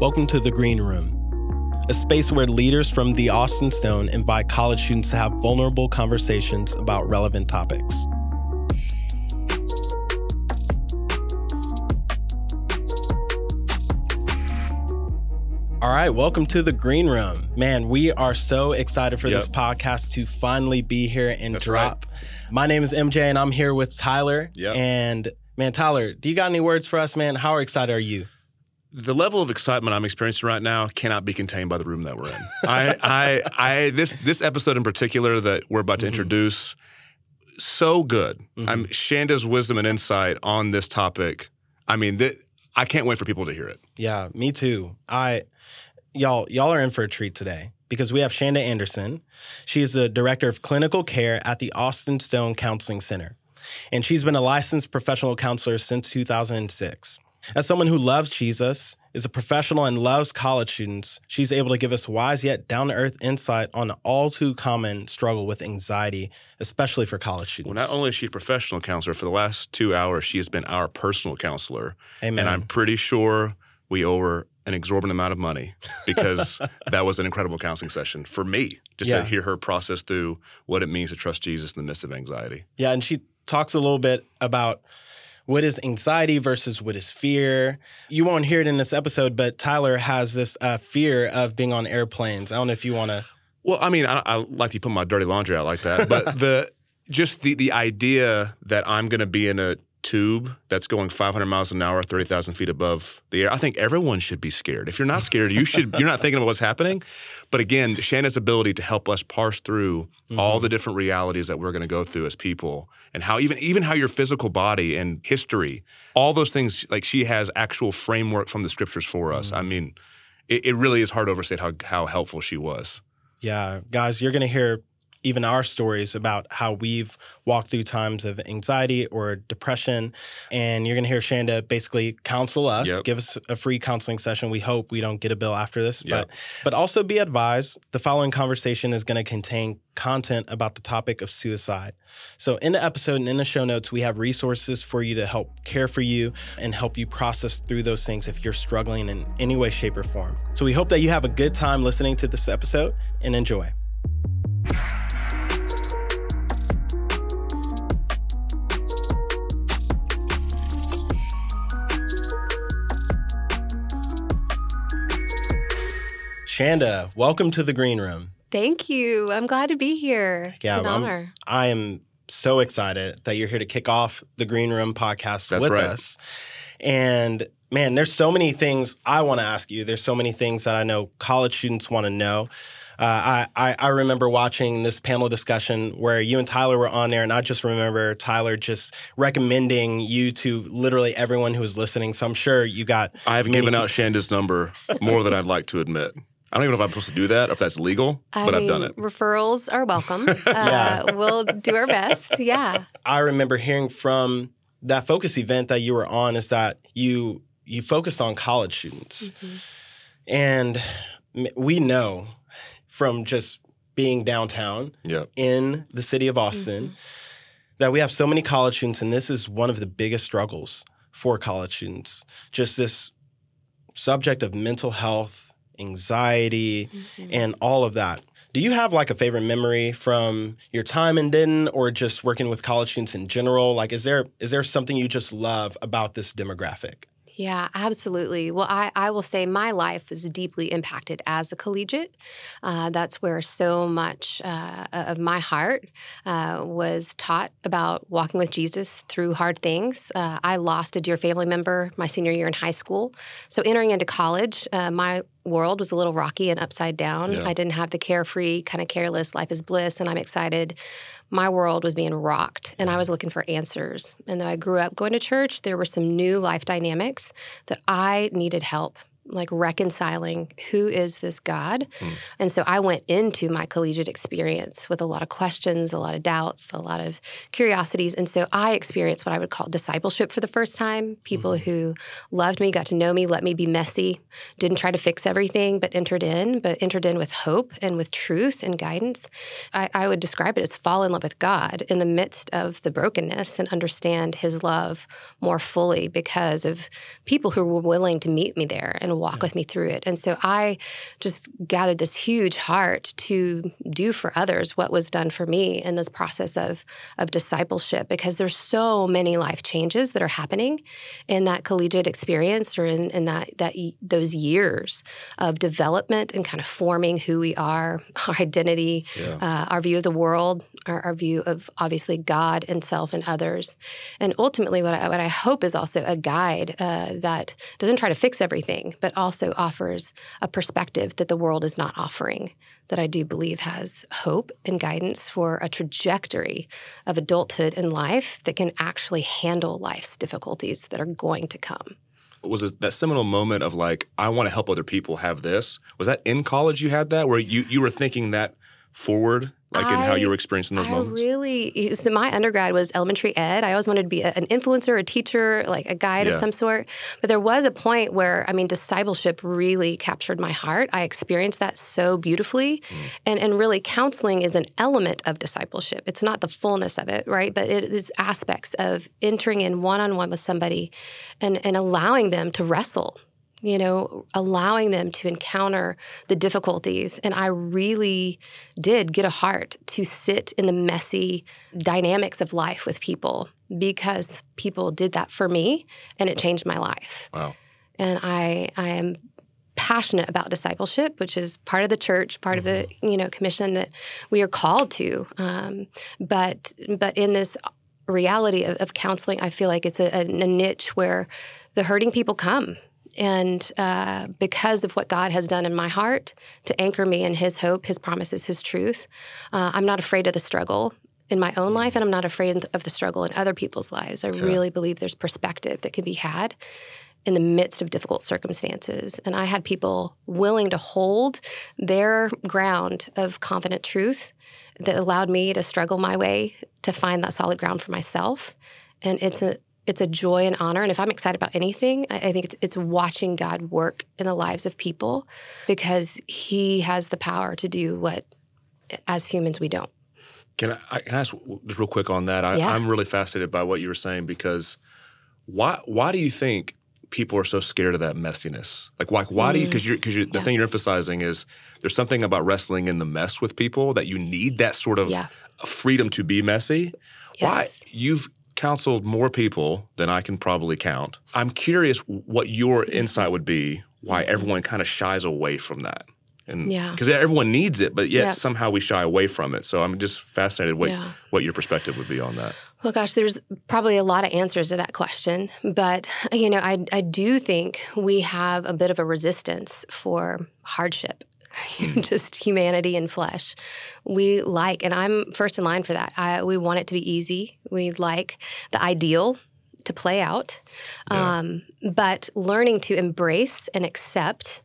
Welcome to the Green Room, a space where leaders from the Austin Stone invite college students to have vulnerable conversations about relevant topics. All right, welcome to the Green Room. Man, we are so excited for Yep. this podcast to finally be here and That's drop. My name is MJ and I'm here with Tyler. Yep. And man, Tyler, do you got any words for us, man? How excited are you? The level of excitement I'm experiencing right now cannot be contained by the room that we're in. I, I, I, this this episode in particular that we're about to Mhm. introduce, so good. Mhm. I'm Shanda's wisdom and insight on this topic. I mean, th- I can't wait for people to hear it. Yeah, me too. I y'all y'all are in for a treat today because we have Shanda Anderson. She is the director of clinical care at the Austin Stone Counseling Center. And she's been a licensed professional counselor since 2006. As someone who loves Jesus, is a professional and loves college students, she's able to give us wise yet down to earth insight on the all too common struggle with anxiety, especially for college students. Well, not only is she a professional counselor, for the last two hours, she has been our personal counselor. Amen. And I'm pretty sure we owe her an exorbitant amount of money because that was an incredible counseling session for me, just Yeah. to hear her process through what it means to trust Jesus in the midst of anxiety. Yeah, and she talks a little bit about what is anxiety versus what is fear. You won't hear it in this episode, but Tyler has this uh, fear of being on airplanes. I don't know if you want to. Well, I mean, I, I like to put my dirty laundry out like that, but the just the the idea that I'm going to be in a tube that's going 500 miles an hour, 30,000 feet above the air. I think everyone should be scared. If you're not scared, you should. You're not thinking about what's happening. But again, Shanda's ability to help us parse through all mm-hmm. the different realities that we're going to go through as people, and how even even how your physical body and history, all those things, like she has actual framework from the scriptures for us. I mm-hmm. mean, it, it really is hard to overstate how how helpful she was. Yeah, guys, you're going to hear even our stories about how we've walked through times of anxiety or depression. And you're going to hear Shanda basically counsel us, Yep. give us a free counseling session. We hope we don't get a bill after this. Yep. But, but also be advised the following conversation is going to contain content about the topic of suicide. So, in the episode and in the show notes, we have resources for you to help care for you and help you process through those things if you're struggling in any way, shape, or form. So, we hope that you have a good time listening to this episode and enjoy. Shanda, welcome to the green room. Thank you. I'm glad to be here. Yeah, it's an I'm- honor. I am so excited that you're here to kick off the Green Room podcast That's with right. us. And man, there's so many things I want to ask you. There's so many things that I know college students want to know. Uh, I, I I remember watching this panel discussion where you and Tyler were on there, and I just remember Tyler just recommending you to literally everyone who was listening. So I'm sure you got I have many given out Shanda's number more than I'd like to admit. I don't even know if I'm supposed to do that, or if that's legal, I but mean, I've done it. Referrals are welcome. Yeah. uh, we'll do our best. Yeah. I remember hearing from that focus event that you were on is that you you focused on college students. Mhm. And we know from just being downtown Yep. in the city of Austin Mhm. that we have so many college students, and this is one of the biggest struggles for college students. Just this subject of mental health, anxiety, Mhm. and all of that. Do you have like a favorite memory from your time in Denton or just working with college students in general? Like is there is there something you just love about this demographic? Yeah, absolutely. Well, I, I will say my life was deeply impacted as a collegiate. Uh, that's where so much uh, of my heart uh, was taught about walking with Jesus through hard things. Uh, I lost a dear family member my senior year in high school. So, entering into college, uh, my world was a little rocky and upside down. Yeah. I didn't have the carefree, kind of careless life is bliss, and I'm excited my world was being rocked and I mm-hmm. was looking for answers. And though I grew up going to church, there were some new life dynamics that I needed help like reconciling who is this God. Hmm. And so I went into my collegiate experience with a lot of questions, a lot of doubts, a lot of curiosities. And so I experienced what I would call discipleship for the first time. People who loved me, got to know me, let me be messy, didn't try to fix everything, but entered in, but entered in with hope and with truth and guidance. I, I would describe it as fall in love with God in the midst of the brokenness and understand his love more fully because of people who were willing to meet me there and walk yeah. with me through it. And so I just gathered this huge heart to do for others what was done for me in this process of of discipleship because there's so many life changes that are happening in that collegiate experience or in, in that that those years of development and kind of forming who we are, our identity, yeah. uh, our view of the world, our, our, view of obviously God and self and others, and ultimately what I, what I hope is also a guide uh, that doesn't try to fix everything, but also offers a perspective that the world is not offering. That I do believe has hope and guidance for a trajectory of adulthood and life that can actually handle life's difficulties that are going to come was it that seminal moment of like i want to help other people have this was that in college you had that where you, you were thinking that forward like I, in how you were experiencing those I moments? Really, so my undergrad was elementary ed. I always wanted to be a, an influencer, a teacher, like a guide yeah. of some sort. But there was a point where, I mean, discipleship really captured my heart. I experienced that so beautifully. Mm. And, and really, counseling is an element of discipleship. It's not the fullness of it, right? But it is aspects of entering in one on one with somebody and, and allowing them to wrestle you know, allowing them to encounter the difficulties. And I really did get a heart to sit in the messy dynamics of life with people because people did that for me and it changed my life. Wow. And I I am passionate about discipleship, which is part of the church, part mm-hmm. of the mm-hmm. you know commission that we are called to. Um, but but in this reality of, of, counseling, I feel like it's a, a, a niche where the hurting people come and uh, because of what God has done in my heart to anchor me in His hope, His promises, His truth, uh, I'm not afraid of the struggle in my own life, and I'm not afraid of the struggle in other people's lives. I really believe there's perspective that can be had in the midst of difficult circumstances. And I had people willing to hold their ground of confident truth that allowed me to struggle my way to find that solid ground for myself. And it's a it's a joy and honor. And if I'm excited about anything, I, I think it's, it's watching God work in the lives of people because He has the power to do what, as humans, we don't. Can I, can I ask just real quick on that? I, yeah. I'm really fascinated by what you were saying because why why do you think people are so scared of that messiness? Like, why, why mm. do you? Because mm. you're because the yeah. thing you're emphasizing is there's something about wrestling in the mess with people that you need that sort of yeah. freedom to be messy. Yes. Why you've counseled more people than I can probably count. I'm curious what your insight would be why everyone kind of shies away from that. And yeah. Because everyone needs it, but yet somehow we shy away from it. So I'm just fascinated what yeah. what your perspective would be on that. Well, gosh, there's probably a lot of answers to that question, but you know, I I do think we have a bit of a resistance for hardship. just humanity and flesh. We like, and I'm first in line for that. I, we want it to be easy. We like the ideal to play out, yeah. um, but learning to embrace and accept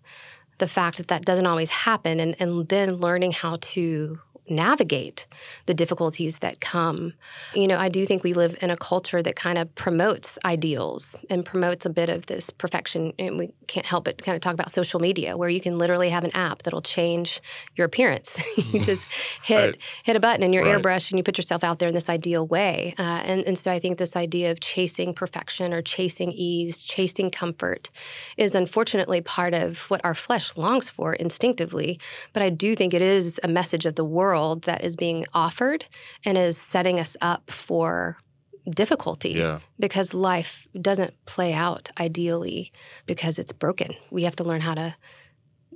the fact that that doesn't always happen, and, and then learning how to navigate the difficulties that come. You know, I do think we live in a culture that kind of promotes ideals and promotes a bit of this perfection. And we can't help but kind of talk about social media, where you can literally have an app that'll change your appearance. you mm-hmm. just hit right. hit a button in your right. airbrush and you put yourself out there in this ideal way. Uh, and, and so I think this idea of chasing perfection or chasing ease, chasing comfort, is unfortunately part of what our flesh longs for instinctively. But I do think it is a message of the world world that is being offered and is setting us up for difficulty yeah. because life doesn't play out ideally because it's broken. We have to learn how to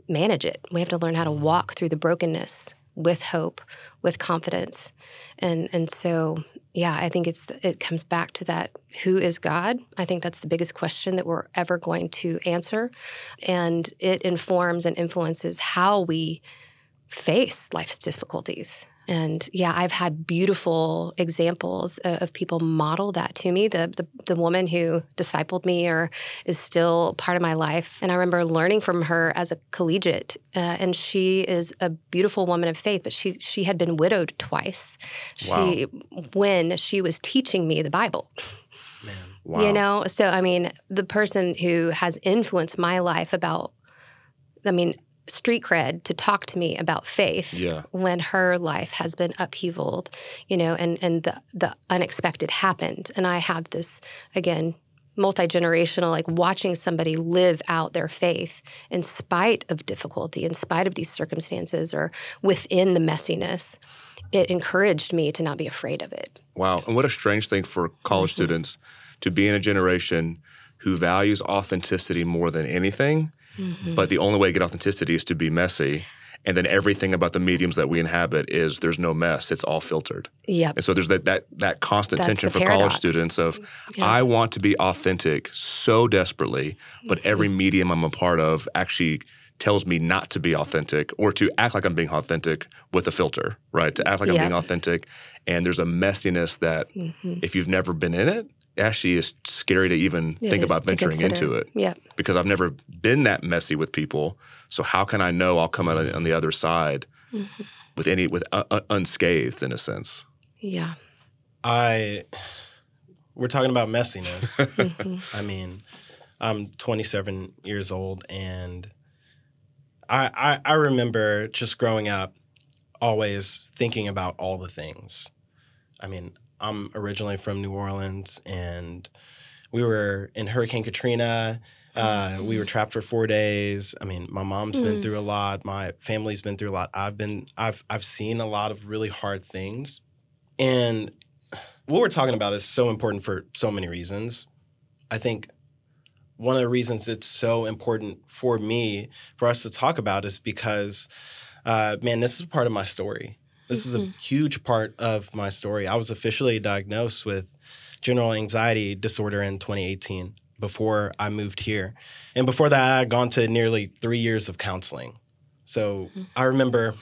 manage it. We have to learn how to mm. walk through the brokenness with hope, with confidence. And and so yeah, I think it's it comes back to that who is God? I think that's the biggest question that we're ever going to answer and it informs and influences how we face life's difficulties. And yeah, I've had beautiful examples of, people model that to me. The, the, the woman who discipled me or is still part of my life, and I remember learning from her as a collegiate. Uh, and she is a beautiful woman of faith, but she she had been widowed twice. Wow. She when she was teaching me the Bible. Man. Wow. You know, so I mean, the person who has influenced my life about I mean, street cred to talk to me about faith yeah. when her life has been upheavaled, you know, and and the the unexpected happened. And I have this again multi generational, like watching somebody live out their faith in spite of difficulty, in spite of these circumstances, or within the messiness, it encouraged me to not be afraid of it. Wow. And what a strange thing for college mm-hmm. students to be in a generation who values authenticity more than anything. Mm-hmm. But the only way to get authenticity is to be messy and then everything about the mediums that we inhabit is there's no mess it's all filtered yep. and so there's that that that constant That's tension for paradox. college students of yeah. i want to be authentic so desperately but every mm-hmm. medium i'm a part of actually tells me not to be authentic or to act like i'm being authentic with a filter right to act like yep. i'm being authentic and there's a messiness that mm-hmm. if you've never been in it actually is scary to even it think about venturing into it. Yeah. Because I've never been that messy with people. So how can I know I'll come out on the other side mm-hmm. with any with uh, uh, unscathed in a sense? Yeah. I we're talking about messiness. mm-hmm. I mean, I'm 27 years old and I, I I remember just growing up always thinking about all the things. I mean, I'm originally from New Orleans, and we were in Hurricane Katrina. Uh, we were mm. trapped for four days. I mean, my mom's mm. been through a lot. My family's been through a lot. I've been, I've, I've seen a lot of really hard things, and what we're talking about is so important for so many reasons. I think one of the reasons it's so important for me for us to talk about is because, uh, man, this is part of my story. This mm-hmm. is a mm-hmm. huge part of my story. I was officially diagnosed with general anxiety disorder in 2018 before I moved here. And before that, I had gone to nearly three years of counseling. So mm-hmm. I remember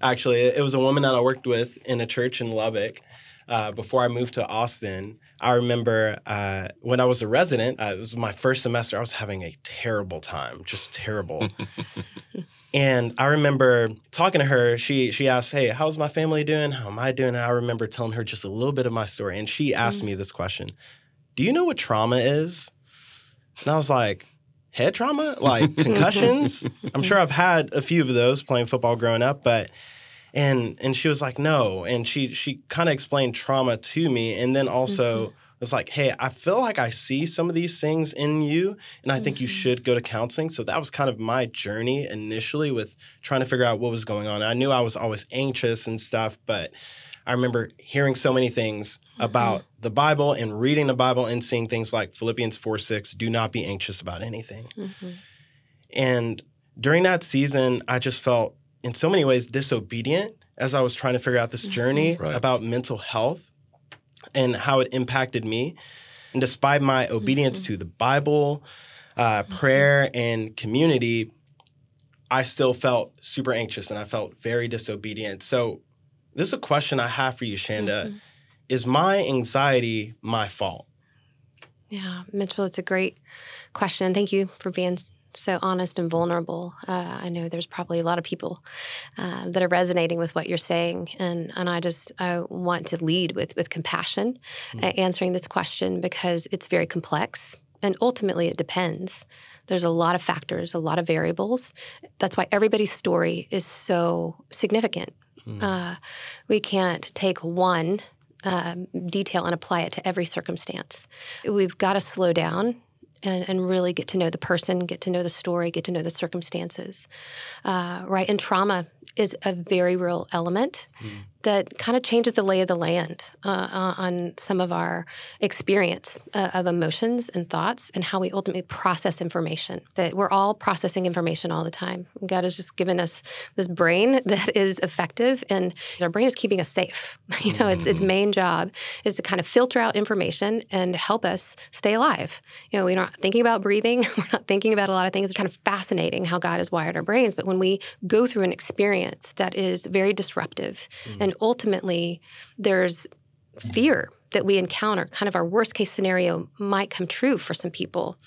actually, it was a woman that I worked with in a church in Lubbock. Uh, before I moved to Austin, I remember uh, when I was a resident, uh, it was my first semester, I was having a terrible time, just terrible. And I remember talking to her. She she asked, "Hey, how's my family doing? How am I doing?" And I remember telling her just a little bit of my story. And she asked mm me this question: "Do you know what trauma is?" And I was like, "Head trauma, like concussions." I'm sure I've had a few of those playing football growing up, but and and she was like, "No." And she she kind of explained trauma to me, and then also. Mm-hmm was like, hey, I feel like I see some of these things in you, and I think mm-hmm. you should go to counseling. So that was kind of my journey initially with trying to figure out what was going on. I knew I was always anxious and stuff, but I remember hearing so many things mm-hmm. about the Bible and reading the Bible and seeing things like Philippians 4 6, do not be anxious about anything. Mm-hmm. And during that season, I just felt in so many ways disobedient as I was trying to figure out this mm-hmm. journey right. about mental health and how it impacted me. And despite my obedience mm-hmm. to the Bible, uh, mm-hmm. prayer, and community, I still felt super anxious and I felt very disobedient. So, this is a question I have for you, Shanda. Mm-hmm. Is my anxiety my fault? Yeah, Mitchell, it's a great question. And thank you for being so honest and vulnerable. Uh, I know there's probably a lot of people uh, that are resonating with what you're saying, and and I just I want to lead with with compassion, mm-hmm. uh, answering this question because it's very complex, and ultimately it depends. There's a lot of factors, a lot of variables. That's why everybody's story is so significant. Mm-hmm. we can't take one um, detail and apply it to every circumstance. We've got to slow down and, and really get to know the person, get to know the story, get to know the circumstances. Uh, right? And trauma is a very real element mm. that kind of changes the lay of the land uh, uh, on some of our experience uh, of emotions and thoughts and how we ultimately process information. That we're all processing information all the time. God has just given us this brain that is effective, and our brain is keeping us safe. You know, mm. its its mm. main job is to kind of filter out information and help us stay alive. You know, we're not thinking about breathing. We're not thinking about a lot of things. It's kind of fascinating how God has wired our brains. But when we go through an experience experience that is very disruptive. Mm. And ultimately, there's fear that we encounter, kind of our worst case scenario might come true for some people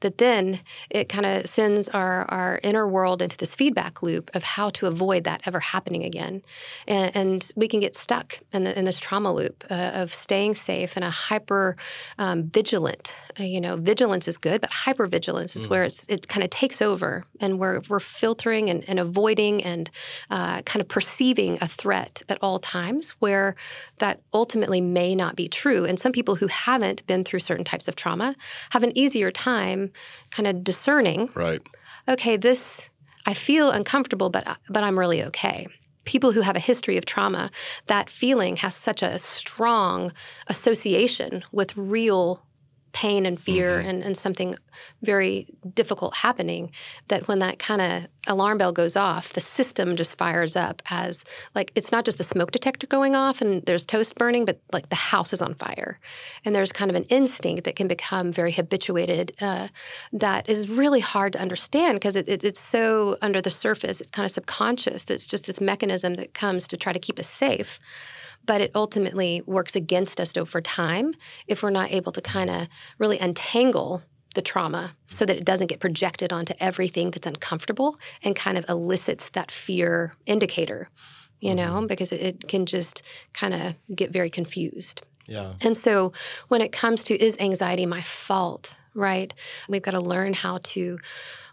that then it kind of sends our, our inner world into this feedback loop of how to avoid that ever happening again. And, and we can get stuck in, the, in this trauma loop uh, of staying safe and a hyper um, vigilant. Uh, you know, vigilance is good, but hyper vigilance is mm. where it's, it kind of takes over and we're, we're filtering and, and avoiding and uh, kind of perceiving a threat at all times where that ultimately may not be true. And some people who haven't been through certain types of trauma have an easier time kind of discerning, Right. okay, this I feel uncomfortable, but but I'm really okay. People who have a history of trauma, that feeling has such a strong association with real pain and fear Mhm. and, and something very difficult happening that when that kind of alarm bell goes off the system just fires up as like it's not just the smoke detector going off and there's toast burning but like the house is on fire and there's kind of an instinct that can become very habituated uh, that is really hard to understand because it, it, it's so under the surface it's kind of subconscious that's just this mechanism that comes to try to keep us safe but it ultimately works against us over time if we're not able to kind of really untangle the trauma so that it doesn't get projected onto everything that's uncomfortable and kind of elicits that fear indicator, you mm-hmm. know, because it, it can just kind of get very confused. Yeah. And so when it comes to is anxiety my fault, right? We've got to learn how to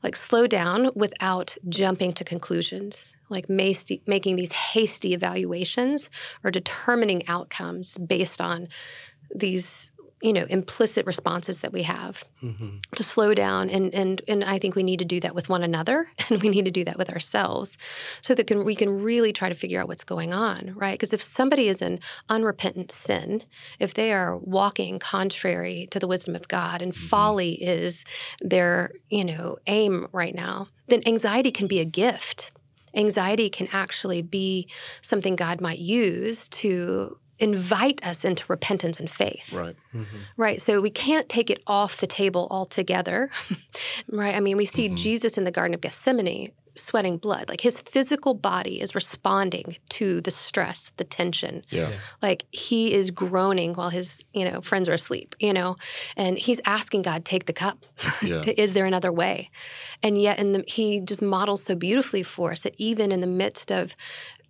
like slow down without jumping to conclusions, like making these hasty evaluations or determining outcomes based on these you know implicit responses that we have hmm to slow down and and and I think we need to do that with one another and we need to do that with ourselves so that can, we can really try to figure out what's going on right? Because if somebody is in unrepentant sin if they are walking contrary to the wisdom of God and Mhm. folly is their you know aim right now then anxiety can be a gift. Anxiety can actually be something God might use to invite us into repentance and faith Right. hmm Right. So we can't take it off the table altogether. right. I mean, we see Mhm. Jesus in the Garden of Gethsemane sweating blood. Like his physical body is responding to the stress, the tension. Yeah. Yeah. Like he is groaning while his, you know, friends are asleep, you know, and he's asking God, take the cup. Yeah. is there another way? And yet in the he just models so beautifully for us that even in the midst of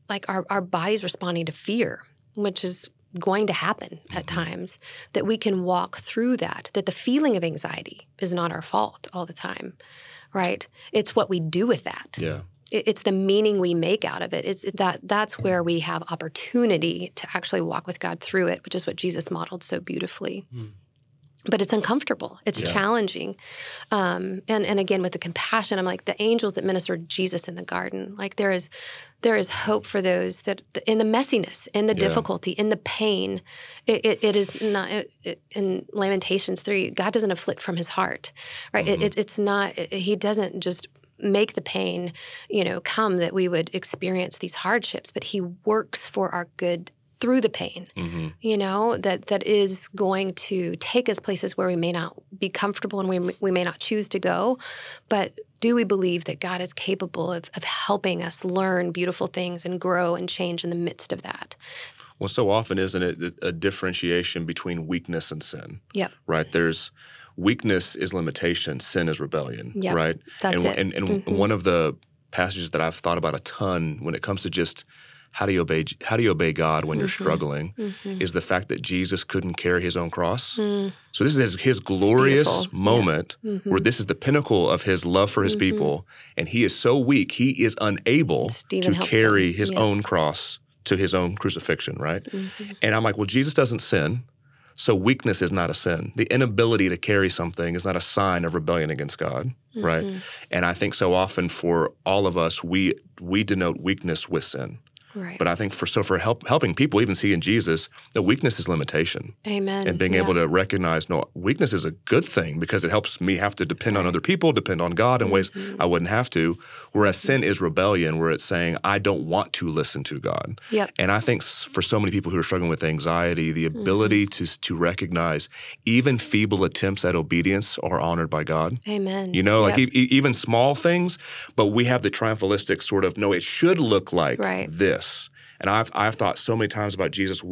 like our, our bodies responding to fear, which is going to happen at Mhm. times, that we can walk through that, that the feeling of anxiety is not our fault all the time, right? It's what we do with that. Yeah. It's the meaning we make out of it. It's that that's where we have opportunity to actually walk with God through it, which is what Jesus modeled so beautifully. Mm. But it's uncomfortable. It's Yeah. challenging, um, and and again with the compassion, I'm like the angels that ministered Jesus in the garden. Like there is, there is hope for those that in the messiness, in the Yeah. difficulty, in the pain. It, it, it is not it, in Lamentations three. God doesn't afflict from His heart, right? It, Mhm. it, it's not. He doesn't just make the pain, you know, come that we would experience these hardships, but He works for our good through the pain hmm you know that that is going to take us places where we may not be comfortable and we, we may not choose to go but do we believe that god is capable of, of helping us learn beautiful things and grow and change in the midst of that Well, so often, isn't it a- differentiation between weakness and sin? Yep. Right. There's weakness is limitation, sin is rebellion. Yep. Right. that's and it and, and Mhm. one of the passages that I've thought about a ton when it comes to just how do you obey how do you obey God when you're Mhm. struggling Mhm. is the fact that Jesus couldn't carry his own cross. Mm, So this is his, his glorious beautiful. Yeah. moment mhm. where this is the pinnacle of his love for his Mhm. people, and he is so weak he is unable Stephen to carry him. his Yeah. own cross to his own crucifixion. Right. Mhm. And I'm like, well, Jesus doesn't sin. So weakness is not a sin. The inability to carry something is not a sign of rebellion against God, right? Mhm. And I think so often for all of us, we we denote weakness with sin. Right But I think for so for help, helping people even see in Jesus that weakness is limitation, amen and being Yeah. able to recognize no weakness is a good thing because it helps me have to depend on other people, depend on God in ways Mhm. I wouldn't have to. Whereas sin is rebellion, where it's saying I don't want to listen to God. Yep. And I think for so many people who are struggling with anxiety, the ability to to recognize even feeble attempts at obedience are honored by God. amen You know, like Yep. e- even small things, but we have the triumphalistic sort of no, it should look like Right. this. And I've I've thought so many times about Jesus,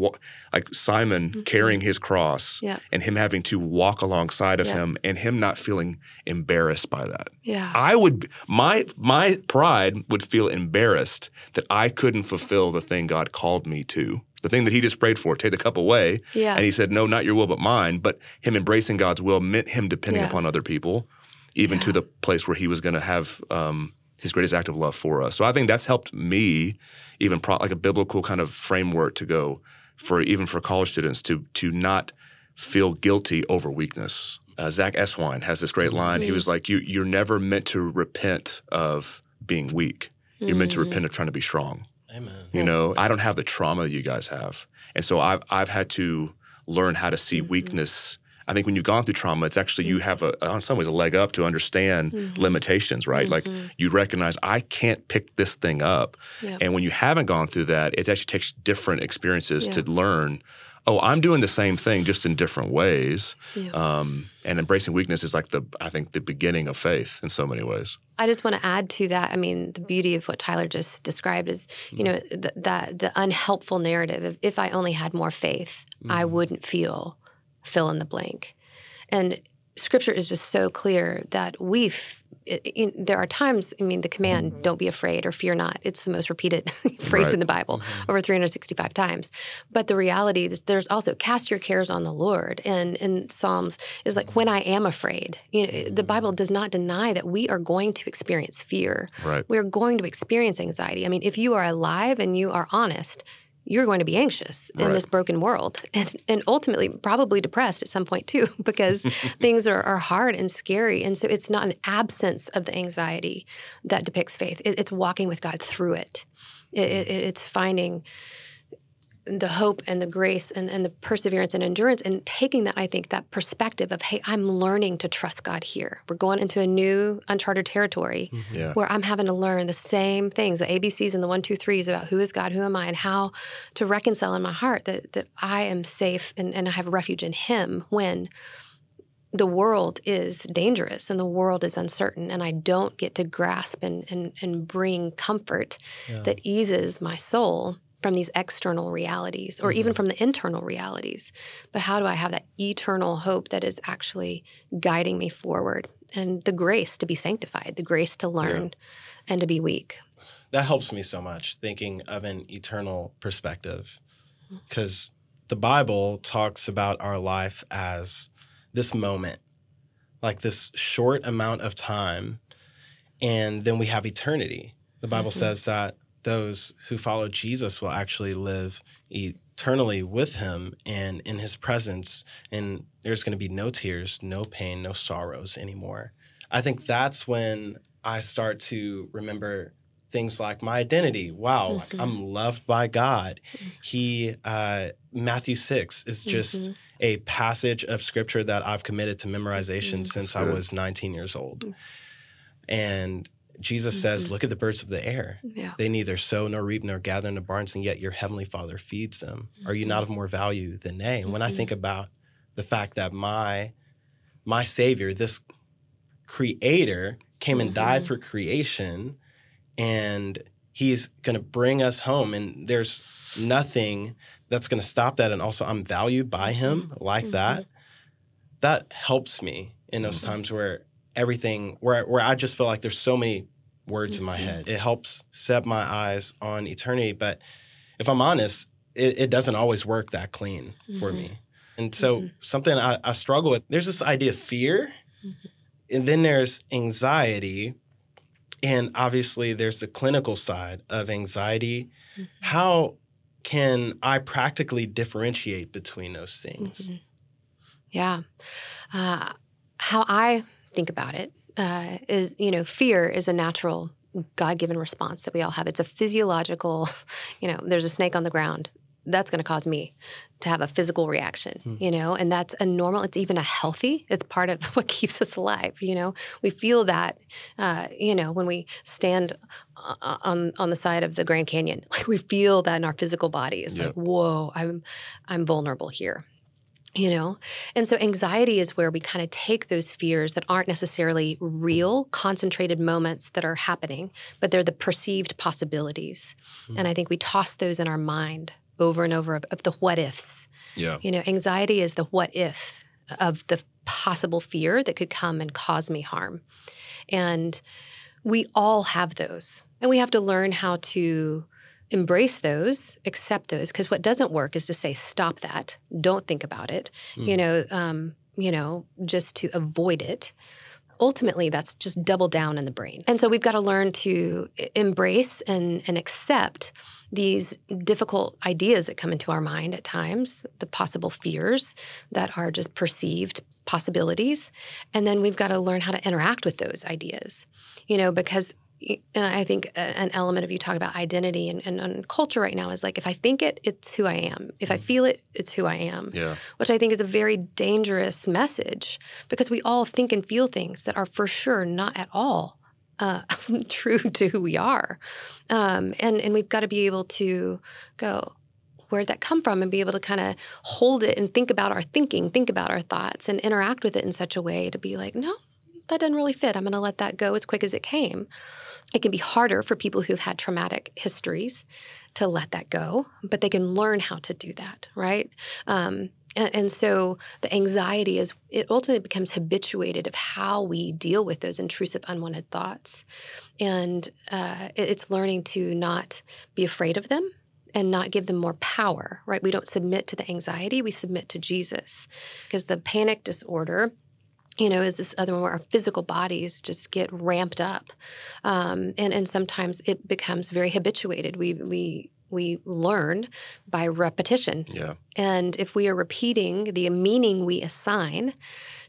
like Simon Mhm. carrying his cross Yeah. and him having to walk alongside of Yeah. him, and him not feeling embarrassed by that. yeah I would my my pride would feel embarrassed that I couldn't fulfill the thing God called me to. The thing that he just prayed for, take the cup away. yeah And he said, No, not your will, but mine. But him embracing God's will meant him depending Yeah. upon other people, even to the place where he was going to have um, his greatest act of love for us. So I think that's helped me, even pro- like a biblical kind of framework to go for even for college students to to not feel guilty over weakness. Uh, Zach Eswine has this great line. He mm-hmm. was like, "You you're never meant to repent of being weak. You're meant to mm-hmm. repent of trying to be strong." Amen. You know, I don't have the trauma you guys have, and so I've I've had to learn how to see mm-hmm. weakness. I think when you've gone through trauma, it's actually you have a in some ways a leg up to understand mm-hmm. limitations, right? Like mm-hmm. you recognize I can't pick this thing up, Yeah. and when you haven't gone through that, it actually takes different experiences Yeah. to learn. Oh, I'm doing the same thing, just in different ways. Yeah. Um, and embracing weakness is like the I think the beginning of faith in so many ways. I just want to add to that. I mean, the beauty of what Tyler just described is, you mm-hmm. know, th- that the unhelpful narrative of if I only had more faith, I wouldn't feel fill in the blank. And scripture is just so clear that we f- it, it, there are times i mean the command mm-hmm. don't be afraid or fear not it's the most repeated phrase Right. in the bible mm-hmm. over 365 times but the reality is there's also cast your cares on the lord and in psalms is like when i am afraid you know the mm-hmm. bible does not deny that we are going to experience fear Right. we're going to experience anxiety. I mean, if you are alive and you are honest, you're going to be anxious in Right. this broken world and, and ultimately probably depressed at some point too, because things are, are hard and scary. And so it's not an absence of the anxiety that depicts faith, It- it's walking with God through it. It- it- it's finding the hope and the grace and, and the perseverance and endurance and taking that i think that perspective of hey i'm learning to trust god here we're going into a new uncharted territory mm-hmm. Yeah. where I'm having to learn the same things, the ABCs and the one, two, threes about who is God, who am I, and how to reconcile in my heart that that I am safe and, and I have refuge in Him when the world is dangerous and the world is uncertain and I don't get to grasp and and, and bring comfort Yeah. that eases my soul from these external realities or even from the internal realities. But how do I have that eternal hope that is actually guiding me forward and the grace to be sanctified, the grace to learn and to be weak? that helps me so much thinking of an eternal perspective because the bible talks about our life as this moment like this short amount of time and then we have eternity the bible Mhm. says that those who follow jesus will actually live eternally with him and in his presence and there's going to be no tears no pain no sorrows anymore i think that's when i start to remember things like my identity. Wow, like Mhm. I'm loved by God. He uh, Matthew six is just Mhm. a passage of scripture that I've committed to memorization Mhm. since I was 19 years old. Mm. And Jesus says, Mhm. "Look at the birds of the air. Yeah. They neither sow nor reap nor gather in the barns, and yet your heavenly Father feeds them. Are you not of more value than they?" And when I Mhm. think about the fact that my my Savior, this Creator, came and died Mhm. for creation, and He's going to bring us home, and there's nothing that's going to stop that. And also, I'm valued by Him like Mhm. that. That helps me in those Mhm. times where everything, where where I just feel like there's so many words in my Mhm. head. It helps set my eyes on eternity. But if I'm honest, it, it doesn't always work that clean for Mhm. me. And so Mhm. something I, I struggle with, there's this idea of fear, Mhm. and then there's anxiety. And obviously there's the clinical side of anxiety. How can I practically differentiate between those things? Yeah. Uh, how I think about it uh, is, you know, fear is a natural God given response that we all have. It's a physiological, you know, there's a snake on the ground. That's going to cause me to have a physical reaction, Hmm. you know, and that's a normal, it's even a healthy, it's part of what keeps us alive, you know. We feel that, uh, you know, when we stand uh, on on the side of the Grand Canyon, like we feel that in our physical body. It's Yep. like, whoa, I'm I'm vulnerable here you know? And so anxiety is where we kind of take those fears that aren't necessarily real concentrated moments that are happening but they're the perceived possibilities. And hmm. i think we toss those in our mind over and over of, of the what ifs. Yeah. you know anxiety is the what if of the possible fear that could come and cause me harm. And we all have those. And we have to learn how to embrace those accept those because what doesn't work is to say stop that don't think about it you Mm. know um, you know just to avoid it ultimately that's just double down in the brain. And so we've got to learn to embrace and, and accept these difficult ideas that come into our mind at times, the possible fears that are just perceived possibilities. And then we've got to learn how to interact with those ideas, you know, because and I think an element of you talk about identity and, and, and, culture right now is like if I think it, it's who I am. If I mm. feel it, it's who I am. Yeah. Which I think is a very dangerous message because we all think and feel things that are for sure not at all uh, true to who we are, um, and and we've got to be able to go. Where'd that come from? And be able to kind of hold it and think about our thinking, think about our thoughts, and interact with it in such a way to be like, no, that doesn't really fit. I'm going to let that go as quick as it came. It can be harder for people who've had traumatic histories to let that go, but they can learn how to do that, right? Um, and, and, so the anxiety is, it ultimately becomes habituated of how we deal with those intrusive, unwanted thoughts. And uh, it's learning to not be afraid of them and not give them more power, right? We don't submit to the anxiety, we submit to Jesus. Because the panic disorder you know, is this other one where our physical bodies just get ramped up, um, and and sometimes it becomes very habituated. We we we learn by repetition. Yeah. And if we are repeating the meaning we assign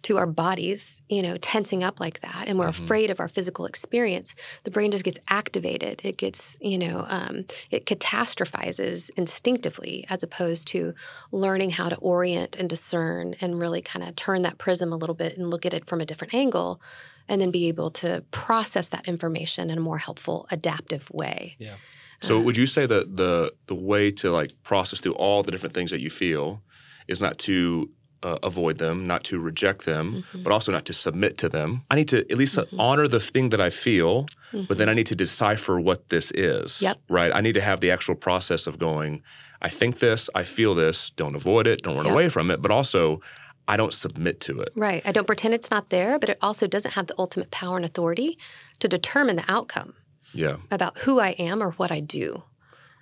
to our bodies, you know, tensing up like that, and we're mm-hmm. afraid of our physical experience, the brain just gets activated. It gets, you know, um, it catastrophizes instinctively as opposed to learning how to orient and discern and really kind of turn that prism a little bit and look at it from a different angle and then be able to process that information in a more helpful, adaptive way. Yeah. So would you say that the the way to like process through all the different things that you feel is not to uh, avoid them, not to reject them, mm-hmm. but also not to submit to them. I need to at least mm-hmm. honor the thing that I feel, mm-hmm. but then I need to decipher what this is. Yep. Right? I need to have the actual process of going, I think this, I feel this, don't avoid it, don't run yep. away from it, but also I don't submit to it. Right. I don't pretend it's not there, but it also doesn't have the ultimate power and authority to determine the outcome yeah. about who I am or what I do.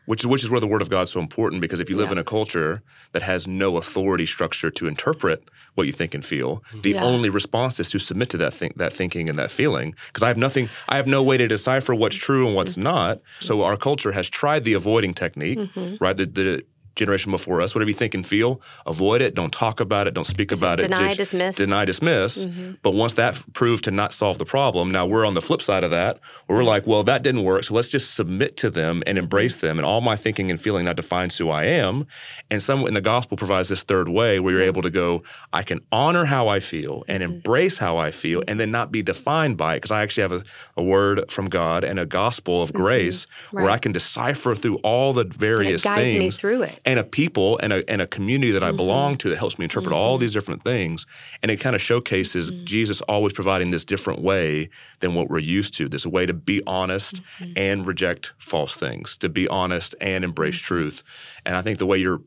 Which is, which is where the Word of God is so important because if you live yeah. in a culture that has no authority structure to interpret what you think and feel, the yeah. only response is to submit to that think, that thinking and that feeling. Because I have nothing, I have no way to decipher what's true and what's mm-hmm. not. So our culture has tried the avoiding technique, mm-hmm. right? The, the generation before us, whatever you think and feel, avoid it. Don't talk about it. Don't speak about deny, it. Deny, dismiss. Deny, dismiss. Mm-hmm. But once that proved to not solve the problem, now we're on the flip side of that, where we're like, well, that didn't work. So let's just submit to them and embrace mm-hmm. them. And all my thinking and feeling now defines who I am. And some in the gospel provides this third way where you're able to go, I can honor how I feel and mm-hmm. embrace how I feel and then not be defined by it. Because I actually have a, a, word from God and a gospel of mm-hmm. grace right. where I can decipher through all the various and it guides things. me through it. And a people and a, and a community that I mm-hmm. belong to that helps me interpret mm-hmm. all these different things. And it kind of showcases mm-hmm. Jesus always providing this different way than what we're used to this way to be honest mm-hmm. and reject false things, to be honest and embrace mm-hmm. truth. And I think the way you're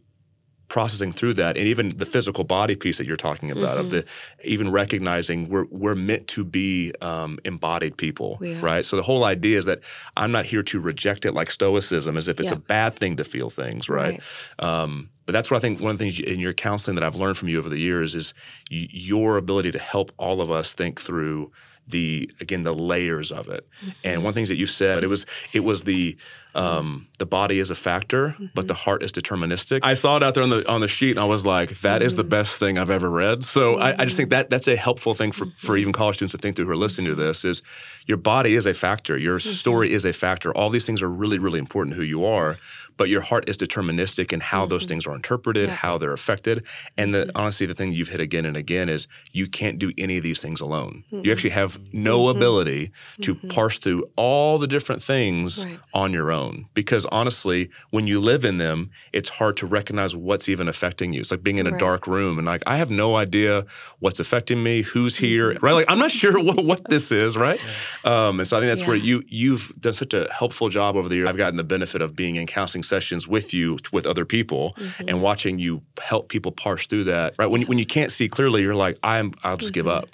processing through that and even the physical body piece that you're talking about mm-hmm. of the even recognizing we're we're meant to be um, embodied people right so the whole idea is that i'm not here to reject it like stoicism as if it's yeah. a bad thing to feel things right, right. Um, but that's what I think one of the things in your counseling that I've learned from you over the years is your ability to help all of us think through the again the layers of it. Mm-hmm. And one of the things that you said it was it was the um, the body is a factor, mm-hmm. but the heart is deterministic. I saw it out there on the on the sheet, and I was like, "That mm-hmm. is the mm-hmm. best thing I've ever read." So I, I, just think that that's a helpful thing for, for even college students to think through who are listening to this. Is your body is a factor, your mm-hmm. story is a factor. All these things are really really important who you are, but your heart is deterministic in how those things are interpreted, yeah. how they're affected, and the, honestly, the thing you've hit again and again is you can't do any of these things alone. You actually have no ability to parse through all the different things right. on your own own because honestly when you live in them it's hard to recognize what's even affecting you it's like being in a right. dark room and like i have no idea what's affecting me who's here mm-hmm. right like i'm not sure what, what this is right um, and so i think that's yeah. where you you've done such a helpful job over the years i've gotten the benefit of being in counseling sessions with you with other people mm-hmm. and watching you help people parse through that right when, when you can't see clearly you're like i'm i'll just mm-hmm. give up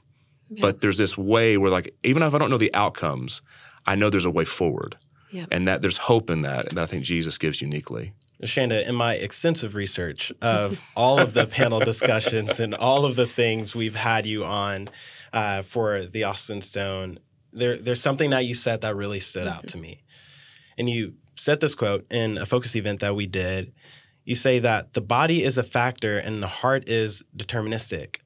yeah. but there's this way where like even if i don't know the outcomes i know there's a way forward yeah. And that there's hope in that, and that I think Jesus gives uniquely. Shanda, in my extensive research of all of the panel discussions and all of the things we've had you on, uh, for the Austin Stone, there there's something that you said that really stood out to me, and you said this quote in a focus event that we did. You say that the body is a factor and the heart is deterministic.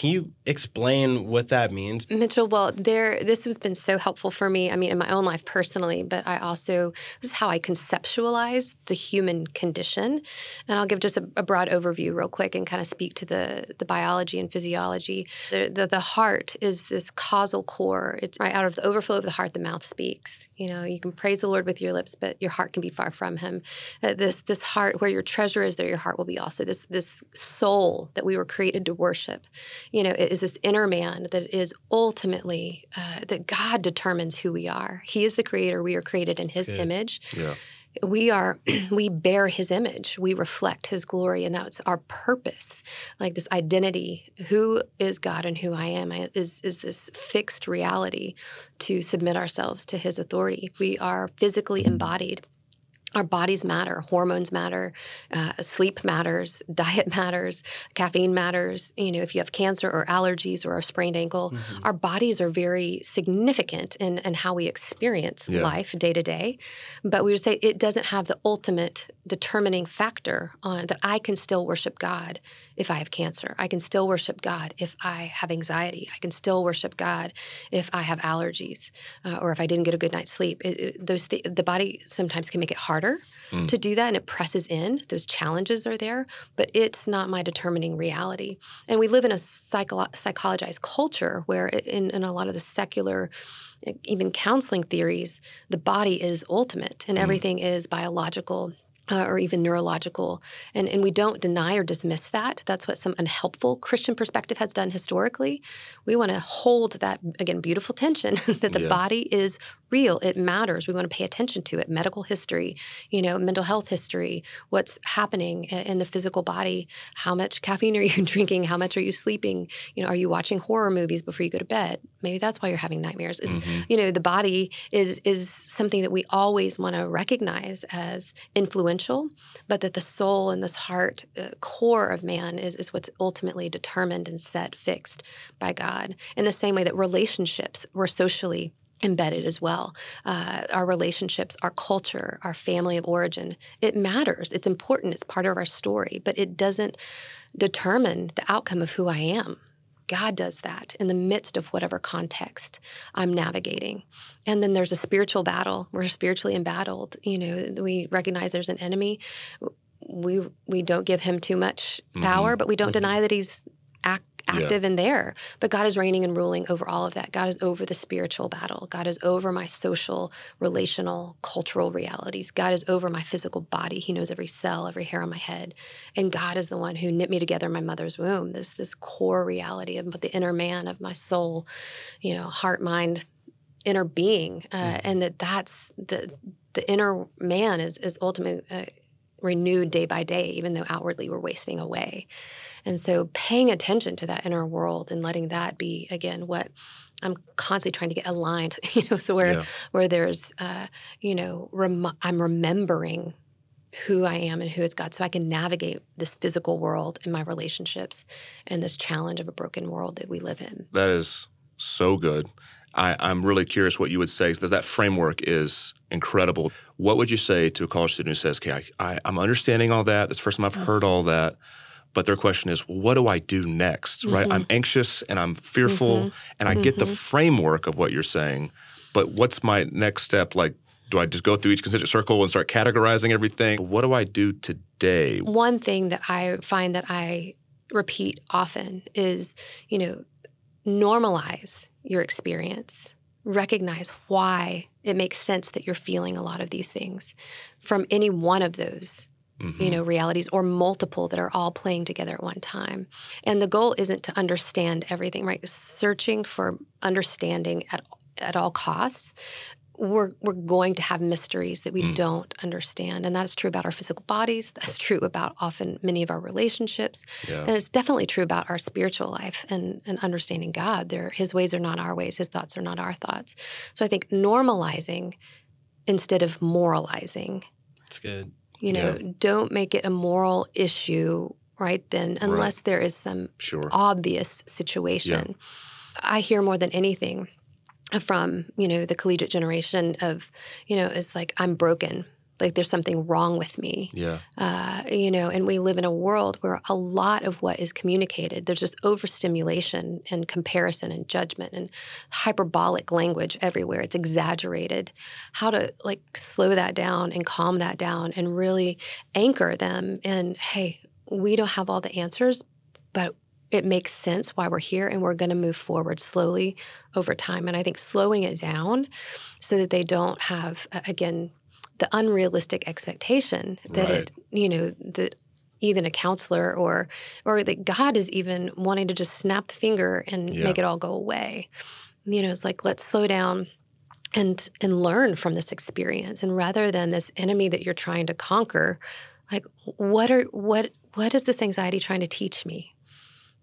Can you explain what that means? Mitchell, well, there this has been so helpful for me. I mean, in my own life personally, but I also this is how I conceptualize the human condition. And I'll give just a, a broad overview real quick and kind of speak to the the biology and physiology. The, the, the heart is this causal core. It's right out of the overflow of the heart, the mouth speaks. You know, you can praise the Lord with your lips, but your heart can be far from Him. Uh, this this heart, where your treasure is, there your heart will be also. This this soul that we were created to worship you know, is this inner man that is ultimately uh, that God determines who we are. He is the creator. We are created in His image. Yeah. We are, we bear His image. We reflect His glory, and that's our purpose. Like this identity: who is God and who I am is is this fixed reality to submit ourselves to His authority. We are physically embodied our bodies matter hormones matter uh, sleep matters diet matters caffeine matters. You know if you have cancer or allergies or a sprained ankle mm-hmm. our bodies are very significant in, in how we experience yeah. life day to day. But we would say it doesn't have the ultimate determining factor on that i can still worship god if i have cancer. I can still worship god if i have anxiety. I can still worship god if i have allergies uh, or if i didn't get a good night's sleep. It, it, those th- the body sometimes can make it hard harder mm. to do that and it presses in. Those challenges are there, but it's not my determining reality. And we live in a psycho- psychologized culture where, in, in a lot of the secular, even counseling theories, the body is ultimate and mm. everything is biological uh, or even neurological. And, and we don't deny or dismiss that. That's what some unhelpful Christian perspective has done historically. We want to hold that, again, beautiful tension that the yeah. body is real. It matters. We want to pay attention to it. Medical history, you know, mental health history, what's happening in the physical body. How much caffeine are you drinking? How much are you sleeping? You know, are you watching horror movies before you go to bed? Maybe that's why you're having nightmares. It's mm-hmm. you know, the body is is something that we always want to recognize as influential, but that the soul and this heart uh, core of man is is what's ultimately determined and set fixed by God. In the same way that relationships were socially embedded as well. Uh, our relationships, our culture, our family of origin. It matters. It's important. It's part of our story, but it doesn't determine the outcome of who I am. God does that in the midst of whatever context I'm navigating. And then there's a spiritual battle. We're spiritually embattled. You know, we recognize there's an enemy. We we don't give him too much power, mm-hmm. but we don't mm-hmm. deny that he's active yeah. in there. But God is reigning and ruling over all of that. God is over the spiritual battle. God is over my social, relational, cultural realities. God is over my physical body. He knows every cell, every hair on my head. And God is the one who knit me together in my mother's womb. This this core reality of the inner man of my soul, you know, heart, mind, inner being, uh, mm. and that that's the the inner man is is ultimately uh, renewed day by day, even though outwardly we're wasting away. And so paying attention to that inner world and letting that be again what I'm constantly trying to get aligned, you know, so where yeah. where there's uh, you know, rem- I'm remembering who I am and who is God so I can navigate this physical world and my relationships and this challenge of a broken world that we live in. That is so good. I, am really curious what you would say because that framework is incredible. What would you say to a college student who says, okay, I, am understanding all that. This first time I've mm-hmm. heard all that but their question is, well, what do I do next? Mm-hmm. Right? I'm anxious and I'm fearful, mm-hmm. and I mm-hmm. get the mm-hmm. framework of what you're saying, but what's my next step? Like, do I just go through each concentric circle and start categorizing everything? What do I do today? One thing that I find that I repeat often is, you know, normalize your experience. Recognize why it makes sense that you're feeling a lot of these things from any one of those Mm-hmm. you know realities or multiple that are all playing together at one time and the goal isn't to understand everything right searching for understanding at at all costs we're we're going to have mysteries that we mm. don't understand and that's true about our physical bodies that's true about often many of our relationships yeah. and it's definitely true about our spiritual life and, and understanding god there his ways are not our ways his thoughts are not our thoughts so i think normalizing instead of moralizing that's good you know, yeah. don't make it a moral issue right then, unless right. there is some sure. obvious situation. Yeah. I hear more than anything from you know the collegiate generation of you know it's like I'm broken like there's something wrong with me. Yeah. Uh, you know, and we live in a world where a lot of what is communicated, there's just overstimulation and comparison and judgment and hyperbolic language everywhere. It's exaggerated. How to like slow that down and calm that down and really anchor them in, hey, we don't have all the answers, but it makes sense why we're here and we're going to move forward slowly over time. And I think slowing it down so that they don't have, again, the unrealistic expectation that Right. it, you know, that even a counselor or or that God is even wanting to just snap the finger and Yeah. make it all go away. You know, it's like let's slow down and and learn from this experience and rather than this enemy that you're trying to conquer, like what are what what is this anxiety trying to teach me?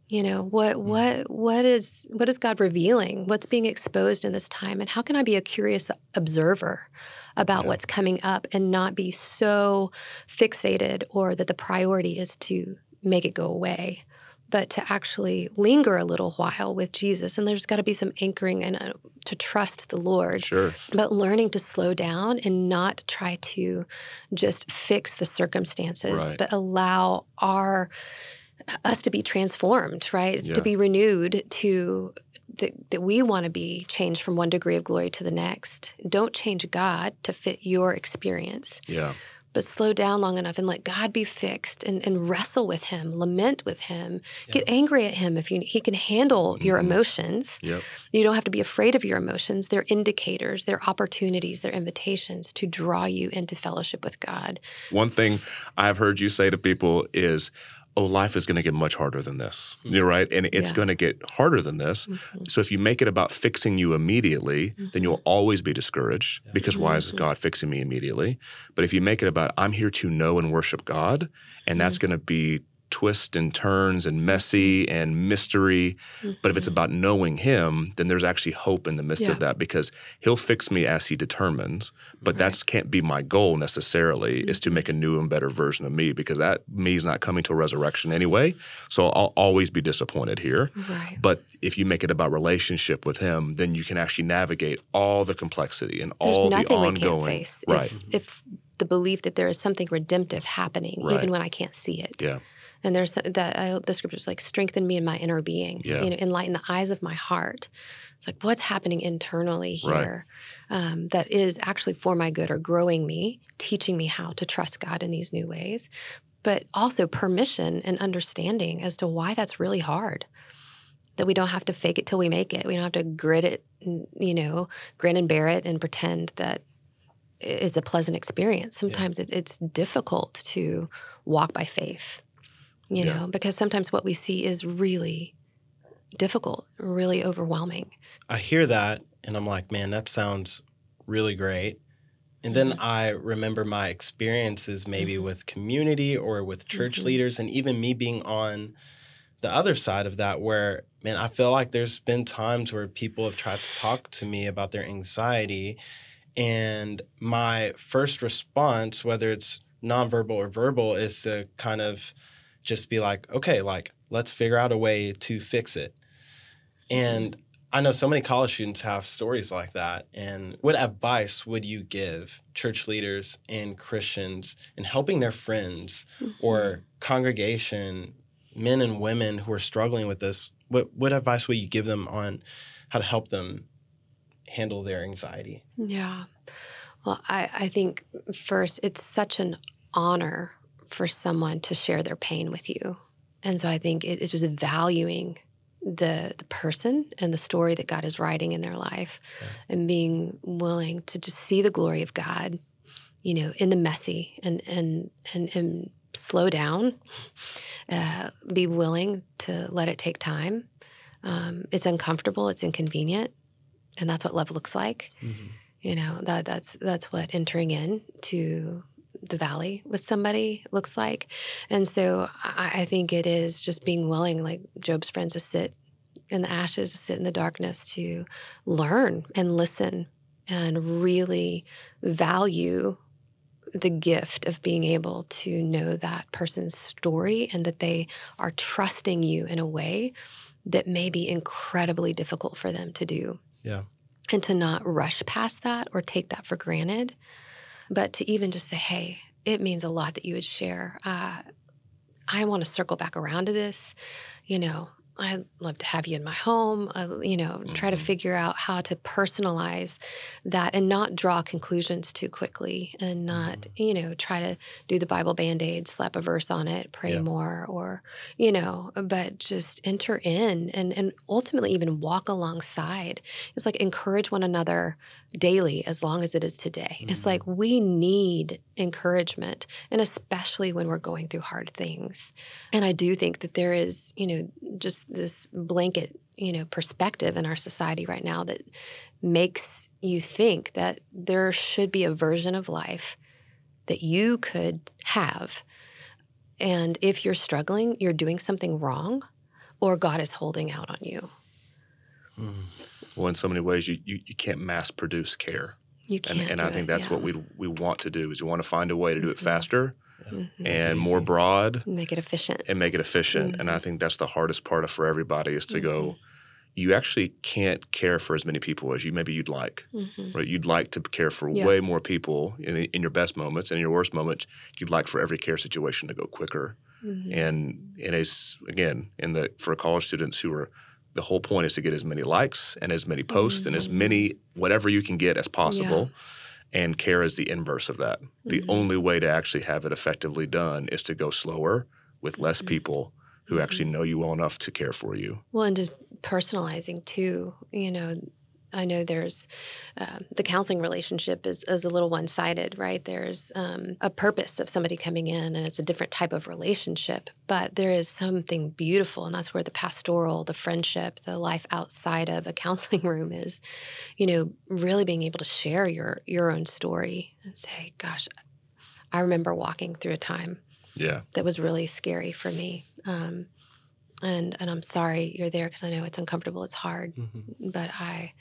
You know, what what what is what is God revealing? What's being exposed in this time and how can I be a curious observer about Yeah. what's coming up and not be so fixated or that the priority is to make it go away, but to actually linger a little while with Jesus. And there's got to be some anchoring and uh, to trust the Lord, Sure. but learning to slow down and not try to just fix the circumstances, Right. but allow our us to be transformed, right? Yeah. To be renewed to that, that we want to be changed from one degree of glory to the next. Don't change God to fit your experience, Yeah. but slow down long enough and let God be fixed and, and wrestle with Him, lament with Him, get angry at Him if you, He can handle your Mhm. emotions. Yep. You don't have to be afraid of your emotions. They're indicators, they're opportunities, they're invitations to draw you into fellowship with God. One thing I've heard you say to people is, "Oh, life is going to get much harder than this." You're right, and it's Yeah. going to get harder than this. Mhm. So if you make it about fixing you immediately, then you'll always be discouraged because why is Mhm. God fixing me immediately? But if you make it about I'm here to know and worship God, and that's going to be twists and turns and messy and mystery. But if it's Mhm. about knowing Him, then there's actually hope in the midst Yeah. of that because He'll fix me as He determines. But Right. that's can't be my goal necessarily. Is to make a new and better version of me because that me is not coming to a resurrection anyway. So I'll always be disappointed here. right. But if you make it about relationship with him, then you can actually navigate all the complexity and There's all the ongoing. face right. if, if the belief that there is something redemptive happening, Right. even when I can't see it. Yeah. And there's that uh, the scriptures like strengthen me in my inner being, Yeah. you know, enlighten the eyes of my heart. It's like what's happening internally Right. here um, that is actually for my good or growing me, teaching me how to trust God in these new ways, but also permission and understanding as to why that's really hard. That we don't have to fake it till we make it. We don't have to grit it, you know, grin and bear it and pretend that it's a pleasant experience. Sometimes it, it's difficult to walk by faith, you Yeah. know, because sometimes what we see is really difficult, really overwhelming. I hear that and I'm like, man, that sounds really great. And then Mm-hmm. I remember my experiences maybe Mhm. with community or with church Mhm. leaders, and even me being on the other side of that, where, man, I feel like there's been times where people have tried to talk to me about their anxiety. And my first response, whether it's nonverbal or verbal, is to kind of just be like, okay, like, let's figure out a way to fix it. And I know so many college students have stories like that. And what advice would you give church leaders and Christians in helping their friends or mm-hmm. congregation, men and women who are struggling with this? What, what advice would you give them on how to help them handle their anxiety? Yeah. Well, I, I think first, it's such an honor for someone to share their pain with you. And so I think it, it's just valuing the the person and the story that God is writing in their life Yeah. and being willing to just see the glory of God, you know, in the messy and and and, and slow down, uh, be willing to let it take time. Um, it's uncomfortable, it's inconvenient, and that's what love looks like you know that that's that's what entering in to the valley with somebody looks like and so I, I think it is just being willing like Job's friends to sit in the ashes to sit in the darkness to learn and listen and really value the gift of being able to know that person's story and that they are trusting you in a way that may be incredibly difficult for them to do. Yeah. And to not rush past that or take that for granted, but to even just say, hey, it means a lot that you would share. Uh, I want to circle back around to this. You know, I'd love to have you in my home. Uh, you know, try to Mhm. figure out how to personalize that and not draw conclusions too quickly and not, you know, try to do the Bible band aid, slap a verse on it, pray Yeah. more, or, you know, but just enter in and, and ultimately even walk alongside. It's like encourage one another daily as long as it is today. It's Mhm. like we need encouragement, and especially when we're going through hard things. And I do think that there is, you know, just this blanket, you know, perspective in our society right now that makes you think that there should be a version of life that you could have. And if you're struggling, you're doing something wrong or God is holding out on you. Mm. Well, in so many ways, you, you, you can't mass produce care. You And, can't. and do I think it, that's yeah. what we we want to do is we want to find a way to do it Mhm. faster Mhm. and it more broad make it efficient. and make it efficient. And Mm-hmm. I think that's the hardest part of for everybody is to go, you actually can't care for as many people as you maybe you'd like. Mhm. Right? You'd like to care for Yeah. way more people in, the, in your best moments and in your worst moments. You'd like for every care situation to go quicker. And it is again in the for college students who are the whole point is to get as many likes and as many posts and as many whatever you can get as possible. And care is the inverse of that. The Mhm. only way to actually have it effectively done is to go slower with less Mhm. people who actually know you well enough to care for you. Well, and just personalizing too. You know, I know there's um, the counseling relationship is, is a little one sided, right? There's um, a purpose of somebody coming in, and it's a different type of relationship. But there is something beautiful, and that's where the pastoral, the friendship, the life outside of a counseling room is. You know, really being able to share your your own story and say, "Gosh, I remember walking through a time Yeah. that was really scary for me." Um, and and I'm sorry you're there because I know it's uncomfortable, it's hard, Mhm. but I,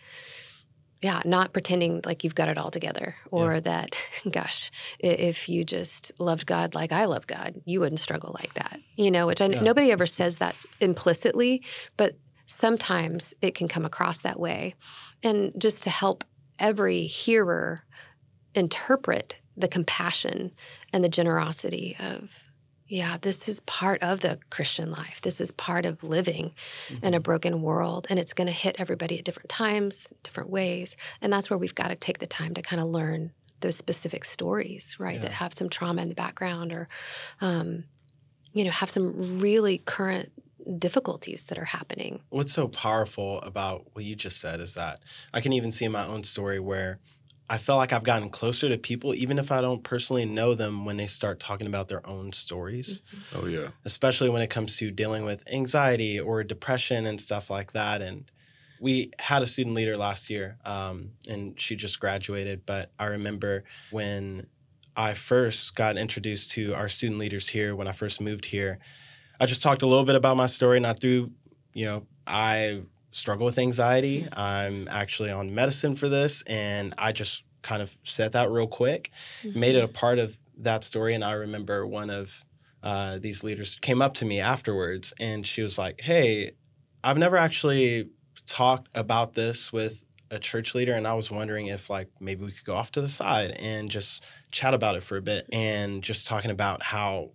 yeah, not pretending like you've got it all together or that, gosh, if you just loved God like I love God, you wouldn't struggle like that, you know. Which I Yeah. nobody ever says that implicitly, but sometimes it can come across that way, and just to help every hearer interpret the compassion and the generosity of yeah, this is part of the Christian life. This is part of living in a broken world. And it's going to hit everybody at different times, different ways. And that's where we've got to take the time to kind of learn those specific stories, right? Yeah. That have some trauma in the background or, um, you know, have some really current difficulties that are happening. What's so powerful about what you just said is that I can even see in my own story where I feel like I've gotten closer to people, even if I don't personally know them, when they start talking about their own stories, Oh yeah. especially when it comes to dealing with anxiety or depression and stuff like that. And we had a student leader last year, um, and she just graduated. But I remember when I first got introduced to our student leaders here, when I first moved here, I just talked a little bit about my story, and I threw, you know, I struggle with anxiety. I'm actually on medicine for this, and I just kind of said that real quick, made it a part of that story. And I remember one of uh, these leaders came up to me afterwards, and she was like, "Hey, I've never actually talked about this with a church leader, and I was wondering if like maybe we could go off to the side and just chat about it for a bit, and just talking about how."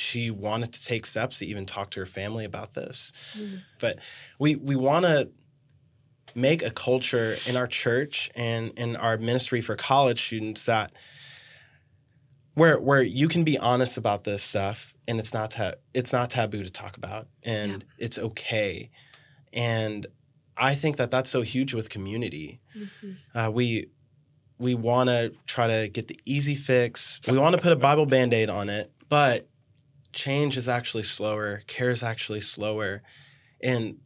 She wanted to take steps to even talk to her family about this Mhm. we we want to make a culture in our church and in our ministry for college students that where where you can be honest about this stuff and it's not ta- it's not taboo to talk about and it's okay and i think that that's so huge with community Mhm. uh, we we want to try to get the easy fix. We want to put a Bible band aid on it, but change is actually slower. Care is actually slower. And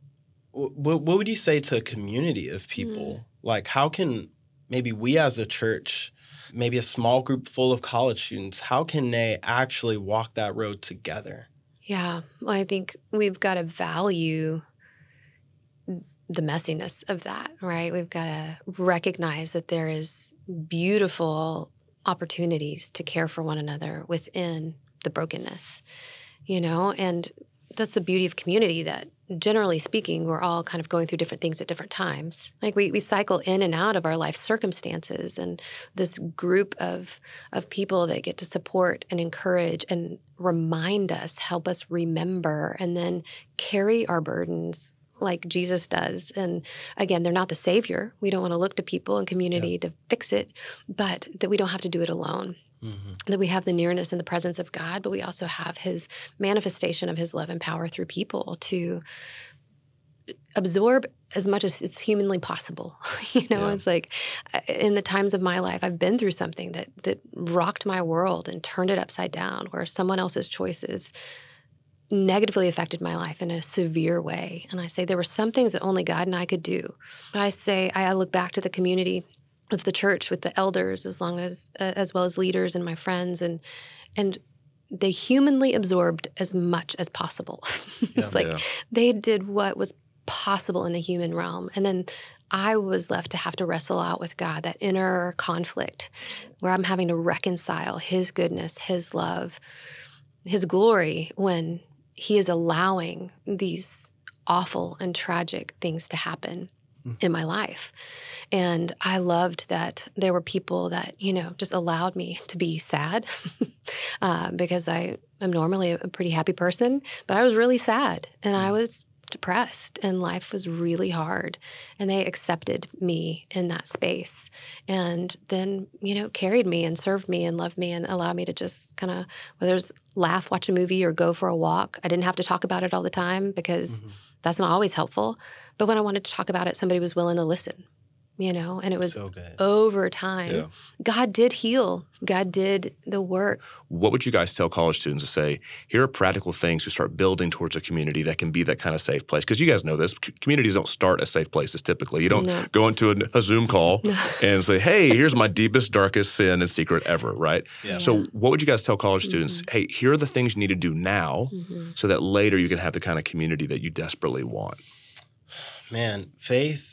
w- what what would you say to a community of people? Hmm. Like, how can maybe we as a church, maybe a small group full of college students, how can they actually walk that road together? Yeah, well, I think we've got to value the messiness of that, right? We've got to recognize that there is beautiful opportunities to care for one another within the brokenness, you know, and that's the beauty of community that generally speaking, we're all kind of going through different things at different times. Like we, we cycle in and out of our life circumstances, and this group of of people that get to support and encourage and remind us, help us remember, and then carry our burdens like Jesus does. And again, they're not the savior. We don't want to look to people and community to fix it, but that we don't have to do it alone. Mhm. That we have the nearness and the presence of God, but we also have His manifestation of His love and power through people to absorb as much as it's humanly possible. you know, Yeah. it's like uh, in the times of my life, I've been through something that that rocked my world and turned it upside down, where someone else's choices negatively affected my life in a severe way. And I say there were some things that only God and I could do. But I say I look back to the community of the church with the elders, as long as uh, as well as leaders and my friends, and and they humanly absorbed as much as possible. it's like Yeah. they did what was possible in the human realm, and then I was left to have to wrestle out with God that inner conflict, where I'm having to reconcile His goodness, His love, His glory when He is allowing these awful and tragic things to happen in my life. And I loved that there were people that, you know, just allowed me to be sad uh, because I am normally a pretty happy person, but I was really sad and I was depressed and life was really hard. And they accepted me in that space and then, you know, carried me and served me and loved me and allowed me to just kind of, whether it's laugh, watch a movie, or go for a walk. I didn't have to talk about it all the time because Mhm. That's not always helpful. But when I wanted to talk about it, somebody was willing to listen, you know, and it was so good. over time. Yeah. God did heal, God did the work. What would you guys tell college students to say? Here are practical things to start building towards a community that can be that kind of safe place. Because you guys know this, c- communities don't start as safe places typically. You don't No. go into a, a Zoom call and say, "Hey, here's my deepest, darkest sin and secret ever." Right. Yeah. So, what would you guys tell college students? Hey, here are the things you need to do now, Mhm. so that later you can have the kind of community that you desperately want. Man, faith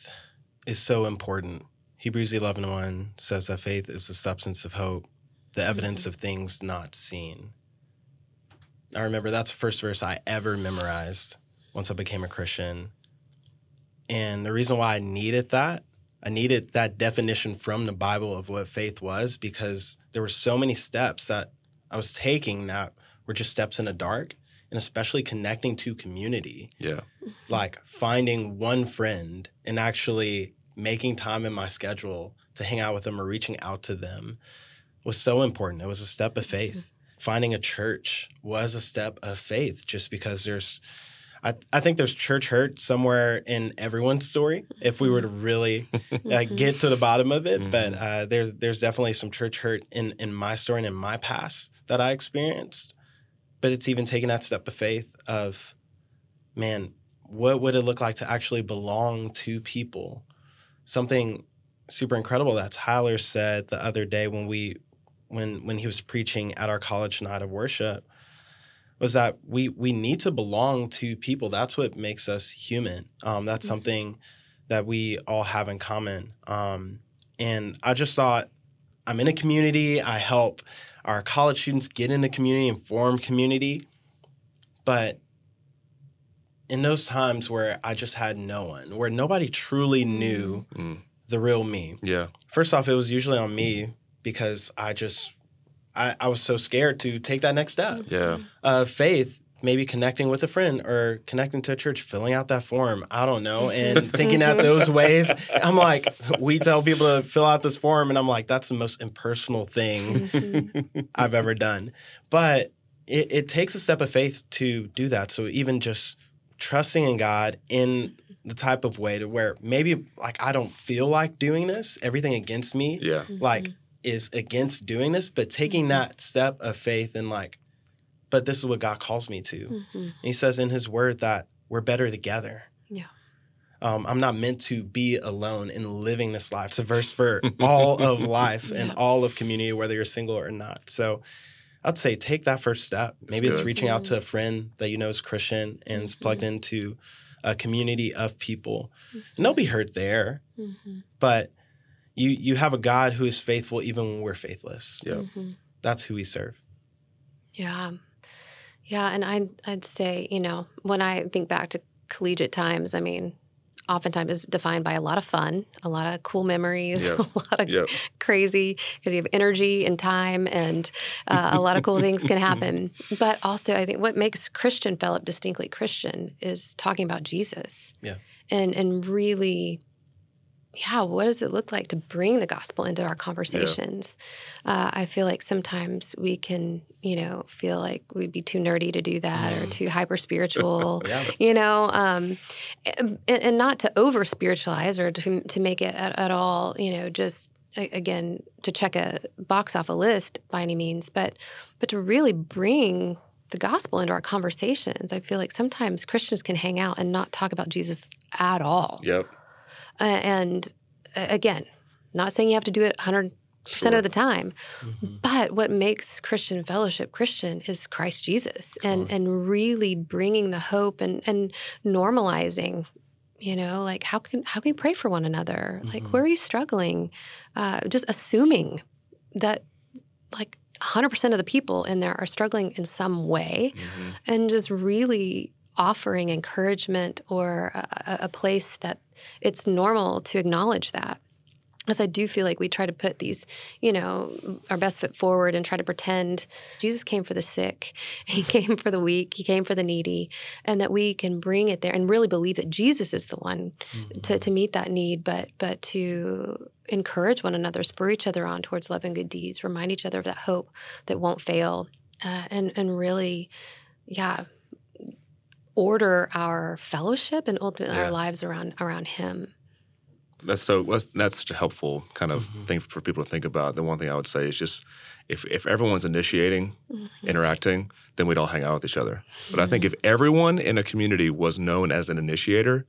is so important. Hebrews 11 1 says that faith is the substance of hope, the evidence mm-hmm. of things not seen. I remember that's the first verse I ever memorized once I became a Christian. And the reason why I needed that, I needed that definition from the Bible of what faith was because there were so many steps that I was taking that were just steps in the dark, and especially connecting to community Yeah. like finding one friend and actually making time in my schedule to hang out with them or reaching out to them was so important. It was a step of faith. Finding a church was a step of faith just because there's I, I think there's church hurt somewhere in everyone's story if we were to really uh, get to the bottom of it. But Mhm. uh, there's there's definitely some church hurt in in my story and in my past that I experienced. But it's even taking that step of faith of, man, what would it look like to actually belong to people? Something super incredible that Tyler said the other day when we when when he was preaching at our college night of worship was that we we need to belong to people. That's what makes us human. Um, that's Mhm. something that we all have in common. Um, and I just thought I'm in a community. I help our college students get in the community and form community. But in those times where I just had no one, where nobody truly knew Mm. the real me, Yeah. first off, it was usually on me because I just I, I was so scared to take that next step. Yeah. Uh, faith, maybe connecting with a friend or connecting to a church, filling out that form. I don't know, and thinking out those ways. I'm like, we tell people to fill out this form, and I'm like, that's the most impersonal thing Mhm. I've ever done. But it, it takes a step of faith to do that. So even just trusting in God in the type of way to where maybe like I don't feel like doing this, everything against me Yeah. like is against doing this, but taking Mhm. that step of faith and like, but this is what God calls me to. Mhm. He says in his word that we're better together. Yeah. Um, I'm not meant to be alone in living this life. It's a verse for all of life and all of community, whether you're single or not. So I'd say take that first step. That's Maybe it's reaching out to a mm-hmm. friend that you know is Christian and is plugged Mhm. into a community of people. And they'll be mm-hmm. hurt there, mm-hmm. but you you have a God who is faithful even when we're faithless. Yeah. That's who we serve. Yeah. Yeah. And I'd, I'd say, you know, when I think back to collegiate times, I mean, oftentimes is defined by a lot of fun, a lot of cool memories, Yep. a lot of Yep. crazy because you have energy and time, and uh, a lot of cool things can happen. But also, I think what makes Christian fellowship distinctly Christian is talking about Jesus. Yeah. And and really, yeah, what does it look like to bring the gospel into our conversations? Uh, I feel like sometimes we can, you know, feel like we'd be too nerdy to do that or Mhm. too hyper spiritual Yeah. you know um, and, and not to over spiritualize or to, to make it at, at all you know just again to check a box off a list by any means but but to really bring the gospel into our conversations i feel like sometimes christians can hang out and not talk about jesus at all Yep. Uh, and uh, again not saying you have to do it 100% Sure. of the time Mhm. but what makes Christian fellowship Christian is Christ Jesus and and really bringing the hope and and normalizing you know like how can how can we pray for one another like Mhm. where are you struggling uh, just assuming that like 100% of the people in there are struggling in some way Mhm. and just really offering encouragement or a, a- place that it's normal to acknowledge that. As I do feel like we try to put these, you know, our best foot forward and try to pretend Jesus came for the sick, He came for the weak, He came for the needy, and that we can bring it there and really believe that Jesus is the one Mhm. to, to meet that need, but but to encourage one another, spur each other on towards love and good deeds, remind each other of that hope that won't fail, uh, and and really, yeah, order our fellowship and ultimately Yeah. our lives around around Him. That's so. That's, that's such a helpful kind of Mhm. thing for people to think about. The one thing I would say is just if if everyone's initiating, Mhm. interacting, then we'd all hang out with each other. But I think if everyone in a community was known as an initiator,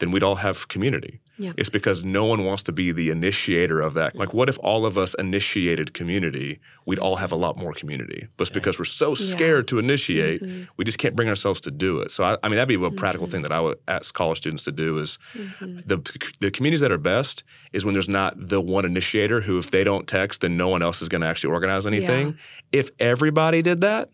then we'd all have community. Yeah. It's because no one wants to be the initiator of that. Like, what if all of us initiated community? We'd all have a lot more community. But it's because we're so Yeah. scared to initiate, Mhm. we just can't bring ourselves to do it. So, I, I mean, that'd be a practical Mhm. thing that I would ask college students to do is Mhm. the the communities that are best is when there's not the one initiator who, if they don't text, then no one else is going to actually organize anything. If everybody did that,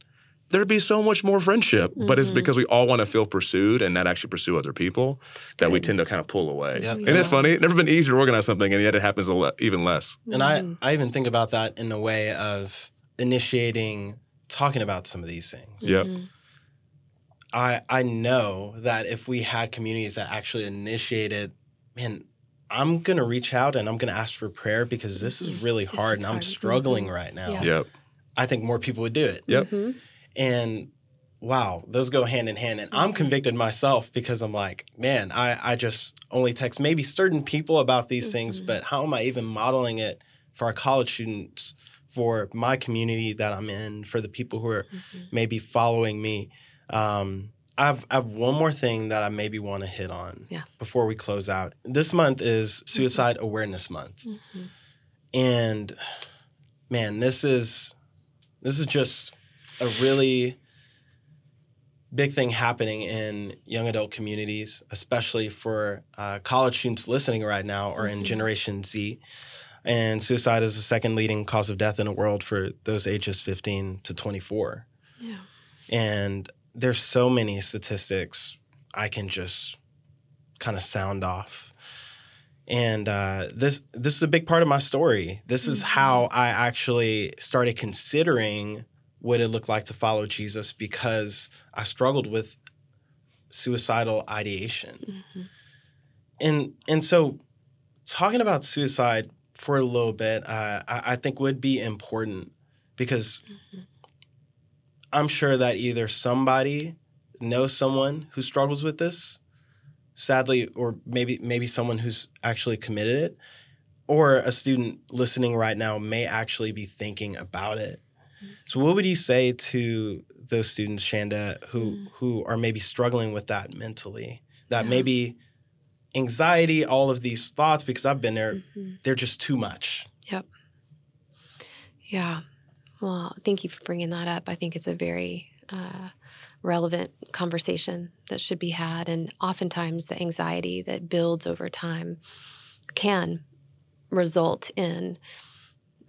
there'd be so much more friendship. But it's Mhm. because we all want to feel pursued and not actually pursue other people that we tend to kind of pull away. Yep. Isn't it funny? It's never been easier to organize something, and yet it happens a le- even less. And I, Mhm. I even think about that in a way of initiating talking about some of these things. Yep. Mhm. I I know that if we had communities that actually initiated, man, I'm gonna reach out and I'm gonna ask for prayer because this is really hard is and I'm hard. struggling right now. Yeah. Yep. I think more people would do it. Yep. Mhm. And wow, those go hand in hand. And I'm Mhm. convicted myself because I'm like, man, I, I just only text maybe certain people about these things, Mhm. but how am I even modeling it for our college students, for my community that I'm in, for the people who are Mhm. maybe following me? Um, I've, I have one more thing that I maybe want to hit on Yeah. before we close out. This month is Suicide Awareness Month. Mhm. And man, this is this is just a really big thing happening in young adult communities, especially for uh, college students listening right now or in Mhm. Generation Z. And suicide is the second leading cause of death in the world for those ages 15 to 24. Yeah. And there's so many statistics I can just kind of sound off. And uh, this this is a big part of my story. This is Mhm. how I actually started considering what it looked like to follow Jesus because I struggled with suicidal ideation. Mhm. And and so talking about suicide for a little bit, uh, I, I think would be important because Mhm. I'm sure that either somebody knows someone who struggles with this, sadly, or maybe maybe someone who's actually committed it, or a student listening right now may actually be thinking about it. So, what would you say to those students, Shanda, who Mm. who are maybe struggling with that mentally? That Yeah. maybe anxiety, all of these thoughts, because I've been there, Mhm. they're just too much. Yep. Yeah. Well, thank you for bringing that up. I think it's a very uh, relevant conversation that should be had. And oftentimes, the anxiety that builds over time can result in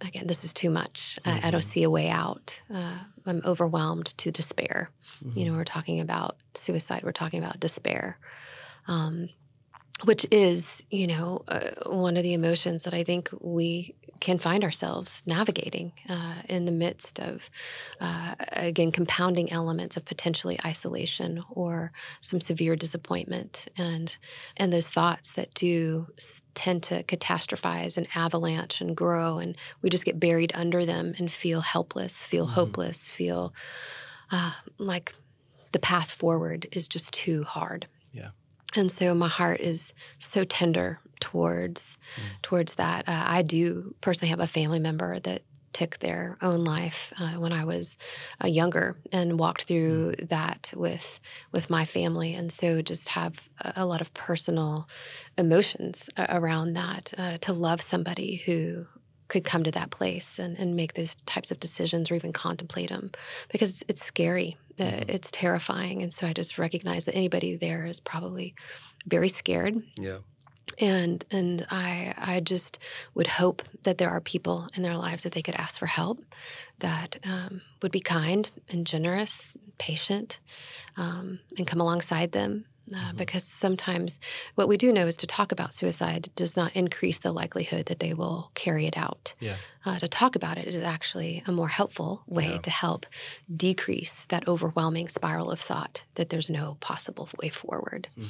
again, this is too much. I, I Mm-hmm. don't see a way out. Uh, I'm overwhelmed to despair. Mm-hmm. You know, we're talking about suicide. We're talking about despair, um, which is, you know, uh, one of the emotions that I think we can find ourselves navigating uh, in the midst of, uh, again, compounding elements of potentially isolation or some severe disappointment, and and those thoughts that do tend to catastrophize and avalanche and grow, and we just get buried under them and feel helpless, feel Mhm. hopeless, feel uh, like the path forward is just too hard. And so my heart is so tender towards Mm. towards that. Uh, I do personally have a family member that took their own life uh, when I was uh, younger and walked through that with with my family, and so just have a, a lot of personal emotions a- around that. Uh, to love somebody who could come to that place and, and make those types of decisions or even contemplate them because it's scary uh, Mhm. it's terrifying and so i just recognize that anybody there is probably very scared Yeah. and and i i just would hope that there are people in their lives that they could ask for help that um, would be kind and generous patient um, and come alongside them uh, Mhm. because sometimes what we do know is to talk about suicide does not increase the likelihood that they will carry it out. Yeah. Uh, to talk about it is actually a more helpful way Yeah. to help decrease that overwhelming spiral of thought that there's no possible way forward. Mhm.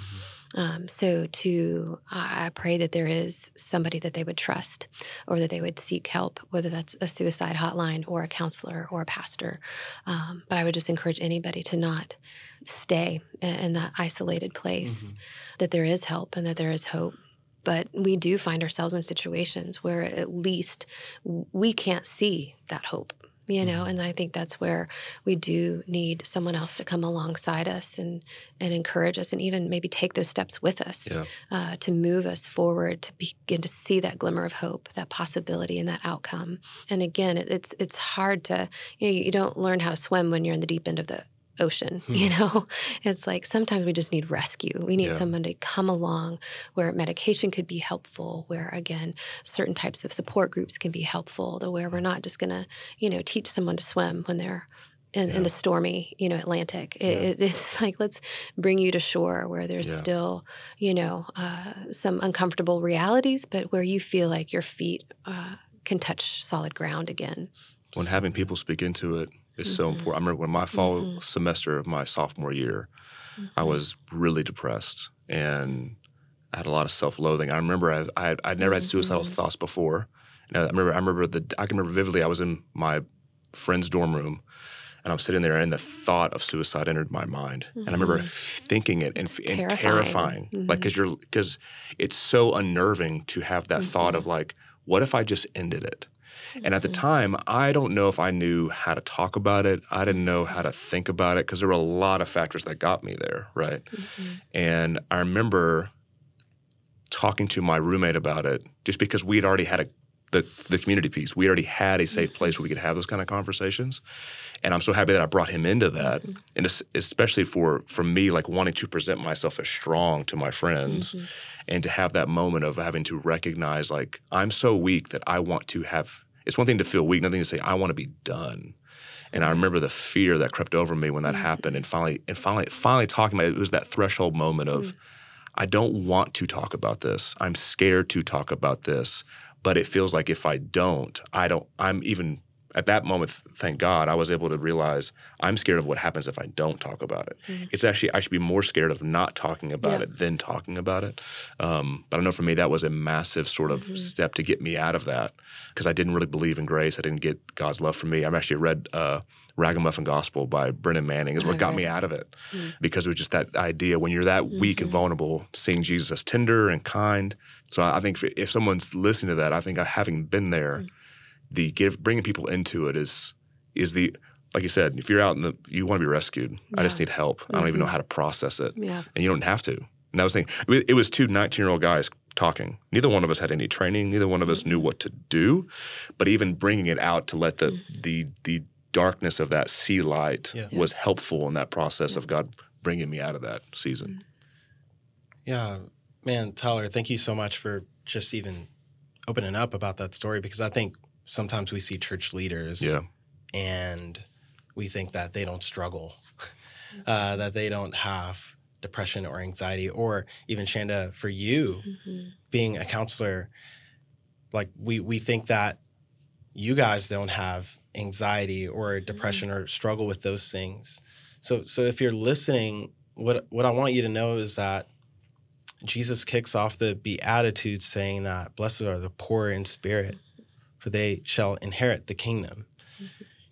Um, so to I I pray that there is somebody that they would trust or that they would seek help, whether that's a suicide hotline or a counselor or a pastor. Um, but I would just encourage anybody to not stay in that isolated place, Mhm. that there is help and that there is hope. But we do find ourselves in situations where at least we can't see that hope. You know, Mhm. and I think that's where we do need someone else to come alongside us and and encourage us, and even maybe take those steps with us Yeah. uh, to move us forward, to begin to see that glimmer of hope, that possibility, and that outcome. And again, it, it's it's hard to you know you don't learn how to swim when you're in the deep end of the ocean. Hmm. You know, it's like sometimes we just need rescue. We need Yeah. someone to come along where medication could be helpful, where again certain types of support groups can be helpful, to where we're not just gonna you know teach someone to swim when they're in, Yeah. in the stormy, you know, Atlantic. It, Yeah. it- it's like let's bring you to shore where there's Yeah. still, you know, uh, some uncomfortable realities, but where you feel like your feet uh, can touch solid ground again. When having people speak into it is so Mhm. important. I remember when my fall Mhm. semester of my sophomore year, I was really depressed and I had a lot of self-loathing. I remember I, I I'd never had suicidal Mhm. thoughts before. And I remember, I remember the, I can remember vividly. I was in my friend's dorm room, and I'm sitting there, and the thought of suicide entered my mind. And I remember Mhm. thinking it and, It's and terrifying. terrifying, like because you're because it's so unnerving to have that thought Mhm. of like, what if I just ended it? And at the Mhm. time, I don't know if I knew how to talk about it. I didn't know how to think about it because there were a lot of factors that got me there, right? Mhm. And I remember talking to my roommate about it just because we had already had a the, the community piece. We already had a safe place where we could have those kind of conversations. And I'm so happy that I brought him into that. Mhm. And especially for for me, like wanting to present myself as strong to my friends Mhm. and to have that moment of having to recognize like I'm so weak that I want to have it's one thing to feel weak, nothing to say I want to be done. And I remember the fear that crept over me when that Mhm. happened and finally and finally finally talking about it, it was that threshold moment of Mm. I don't want to talk about this. I'm scared to talk about this, but it feels like if I don't, I don't I'm even at that moment, thank God, I was able to realize I'm scared of what happens if I don't talk about it. Mhm. It's actually I should be more scared of not talking about Yeah. it than talking about it. Um, but I know for me that was a massive sort of Mhm. step to get me out of that because I didn't really believe in grace. I didn't get God's love for me. I've actually read uh, Ragamuffin Gospel by Brennan Manning is what got me out of it Mm. because it was just that idea when you're that weak and Mhm. vulnerable, seeing Jesus as tender and kind. So I I think if, if someone's listening to that, I think having been there, Mm. The give, bringing people into it is is the like you said, if you're out in the you want to be rescued. I just need help. I don't even know Mhm. how to process it, Yeah. and you don't have to. And that was the thing. It was- two 19 year old guys talking. Neither one of us had any training. Neither one of us knew what to do. But even bringing it out to let the Mhm. the the darkness of that see light Yeah. was helpful in that process of God bringing me out of that season. Yeah, man, Tyler, thank you so much for just even opening up about that story because I think sometimes we see church leaders Yeah. and we think that they don't struggle, uh, that they don't have depression or anxiety, or even Shanda, for you Mhm. being a counselor, like we we think that you guys don't have anxiety or depression or struggle with those things. So so if you're listening, what what I want you to know is that Jesus kicks off the Beatitudes saying that blessed are the poor in spirit, for they shall inherit the kingdom.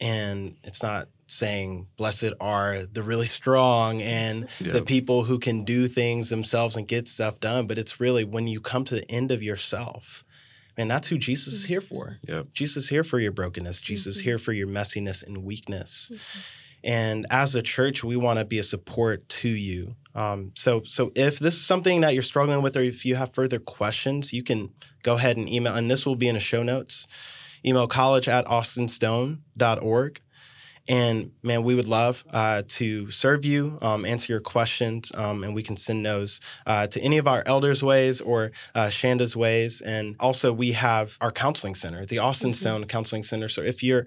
And it's not saying blessed are the really strong and Yeah. the people who can do things themselves and get stuff done, but it's really when you come to the end of yourself. And that's who Jesus is here for. Yep. Jesus is here for your brokenness. Jesus is Mhm. here for your messiness and weakness. Mhm. And as a church, we want to be a support to you. Um, so, so if this is something that you're struggling with, or if you have further questions, you can go ahead and email, and this will be in the show notes. Email college at austinstone.org. And man, we would love uh, to serve you, um, answer your questions, um, and we can send those uh, to any of our elders' ways or uh, Shanda's ways. And also, we have our counseling center, the Austin Mhm. Stone Counseling Center. So if you're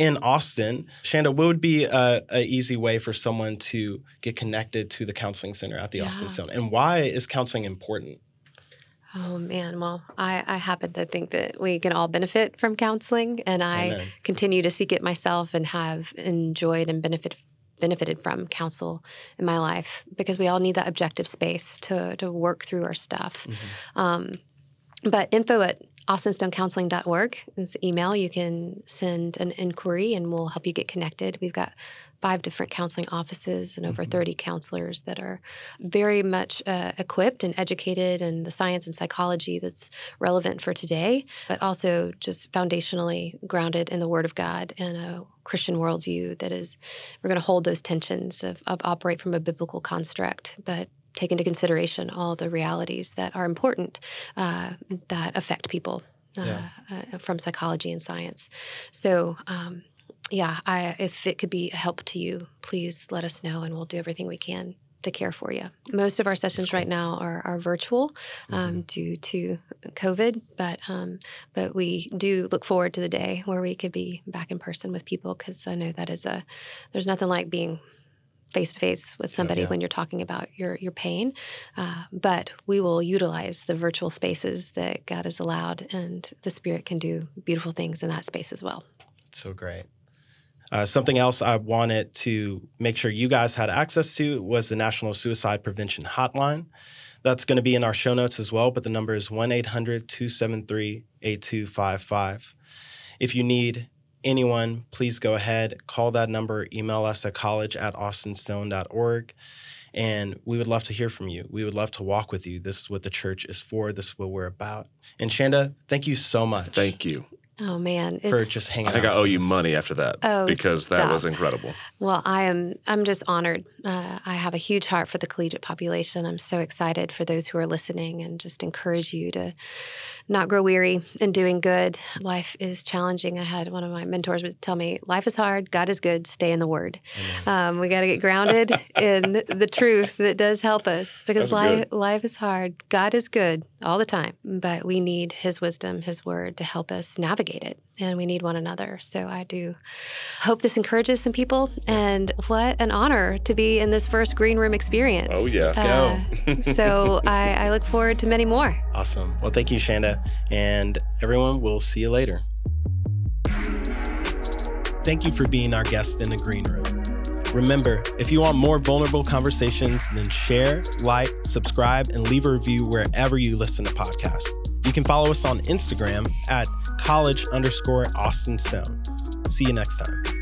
in Austin, Shanda, what would be a, a easy way for someone to get connected to the counseling center at the Austin Yeah. Stone? And why is counseling important? Oh man, well, I, I happen to think that we can all benefit from counseling, and I Amen. continue to seek it myself and have enjoyed and benefit benefited from counsel in my life because we all need that objective space to to work through our stuff. Mhm. Um, but info at austinstonecounseling.org is email. You can send an inquiry and we'll help you get connected. We've got five different counseling offices and over Mhm. 30 counselors that are very much uh, equipped and educated in the science and psychology that's relevant for today, but also just foundationally grounded in the Word of God and a Christian worldview that is, we're going to hold those tensions of, of operate from a biblical construct, but take into consideration all the realities that are important uh, that affect people uh, Yeah. uh, from psychology and science. So, um, yeah, I, if it could be a help to you, please let us know and we'll do everything we can to care for you. Most of our sessions right now are, are virtual um, due to COVID, but um, but we do look forward to the day where we could be back in person with people because I know that is a there's nothing like being face to face with somebody yeah. when you're talking about your your pain. Uh, but we will utilize the virtual spaces that God has allowed, and the Spirit can do beautiful things in that space as well. So great. Uh, something else I wanted to make sure you guys had access to was the National Suicide Prevention Hotline. That's going to be in our show notes as well, but the number is 1 800 273 8255. If you need anyone, please go ahead, call that number, email us at college at austinstone.org. And we would love to hear from you. We would love to walk with you. This is what the church is for. This is what we're about. And Shanda, thank you so much Thank you. Oh man, for it's- just hanging out. I think out I owe you money after that Oh, because that was incredible. Well, I am. I'm just honored. Uh, I have a huge heart for the collegiate population. I'm so excited for those who are listening, and just encourage you to not grow weary in doing good. Life is challenging. I had one of my mentors would tell me, "Life is hard. God is good. Stay in the Word." Um, we got to get grounded in the truth that does help us because life is hard. God is good all the time, but we need His wisdom, His Word to help us navigate it, and we need one another. So I do hope this encourages some people. And what an honor to be in this first green room experience. Oh, yeah. Let's Uh, go. so I, I look forward to many more. Awesome. Well, thank you, Shanda. And everyone, we'll see you later. Thank you for being our guest in the green room. Remember, if you want more vulnerable conversations, then share, like, subscribe, and leave a review wherever you listen to podcasts. You can follow us on Instagram at college underscore Austin Stone. See you next time.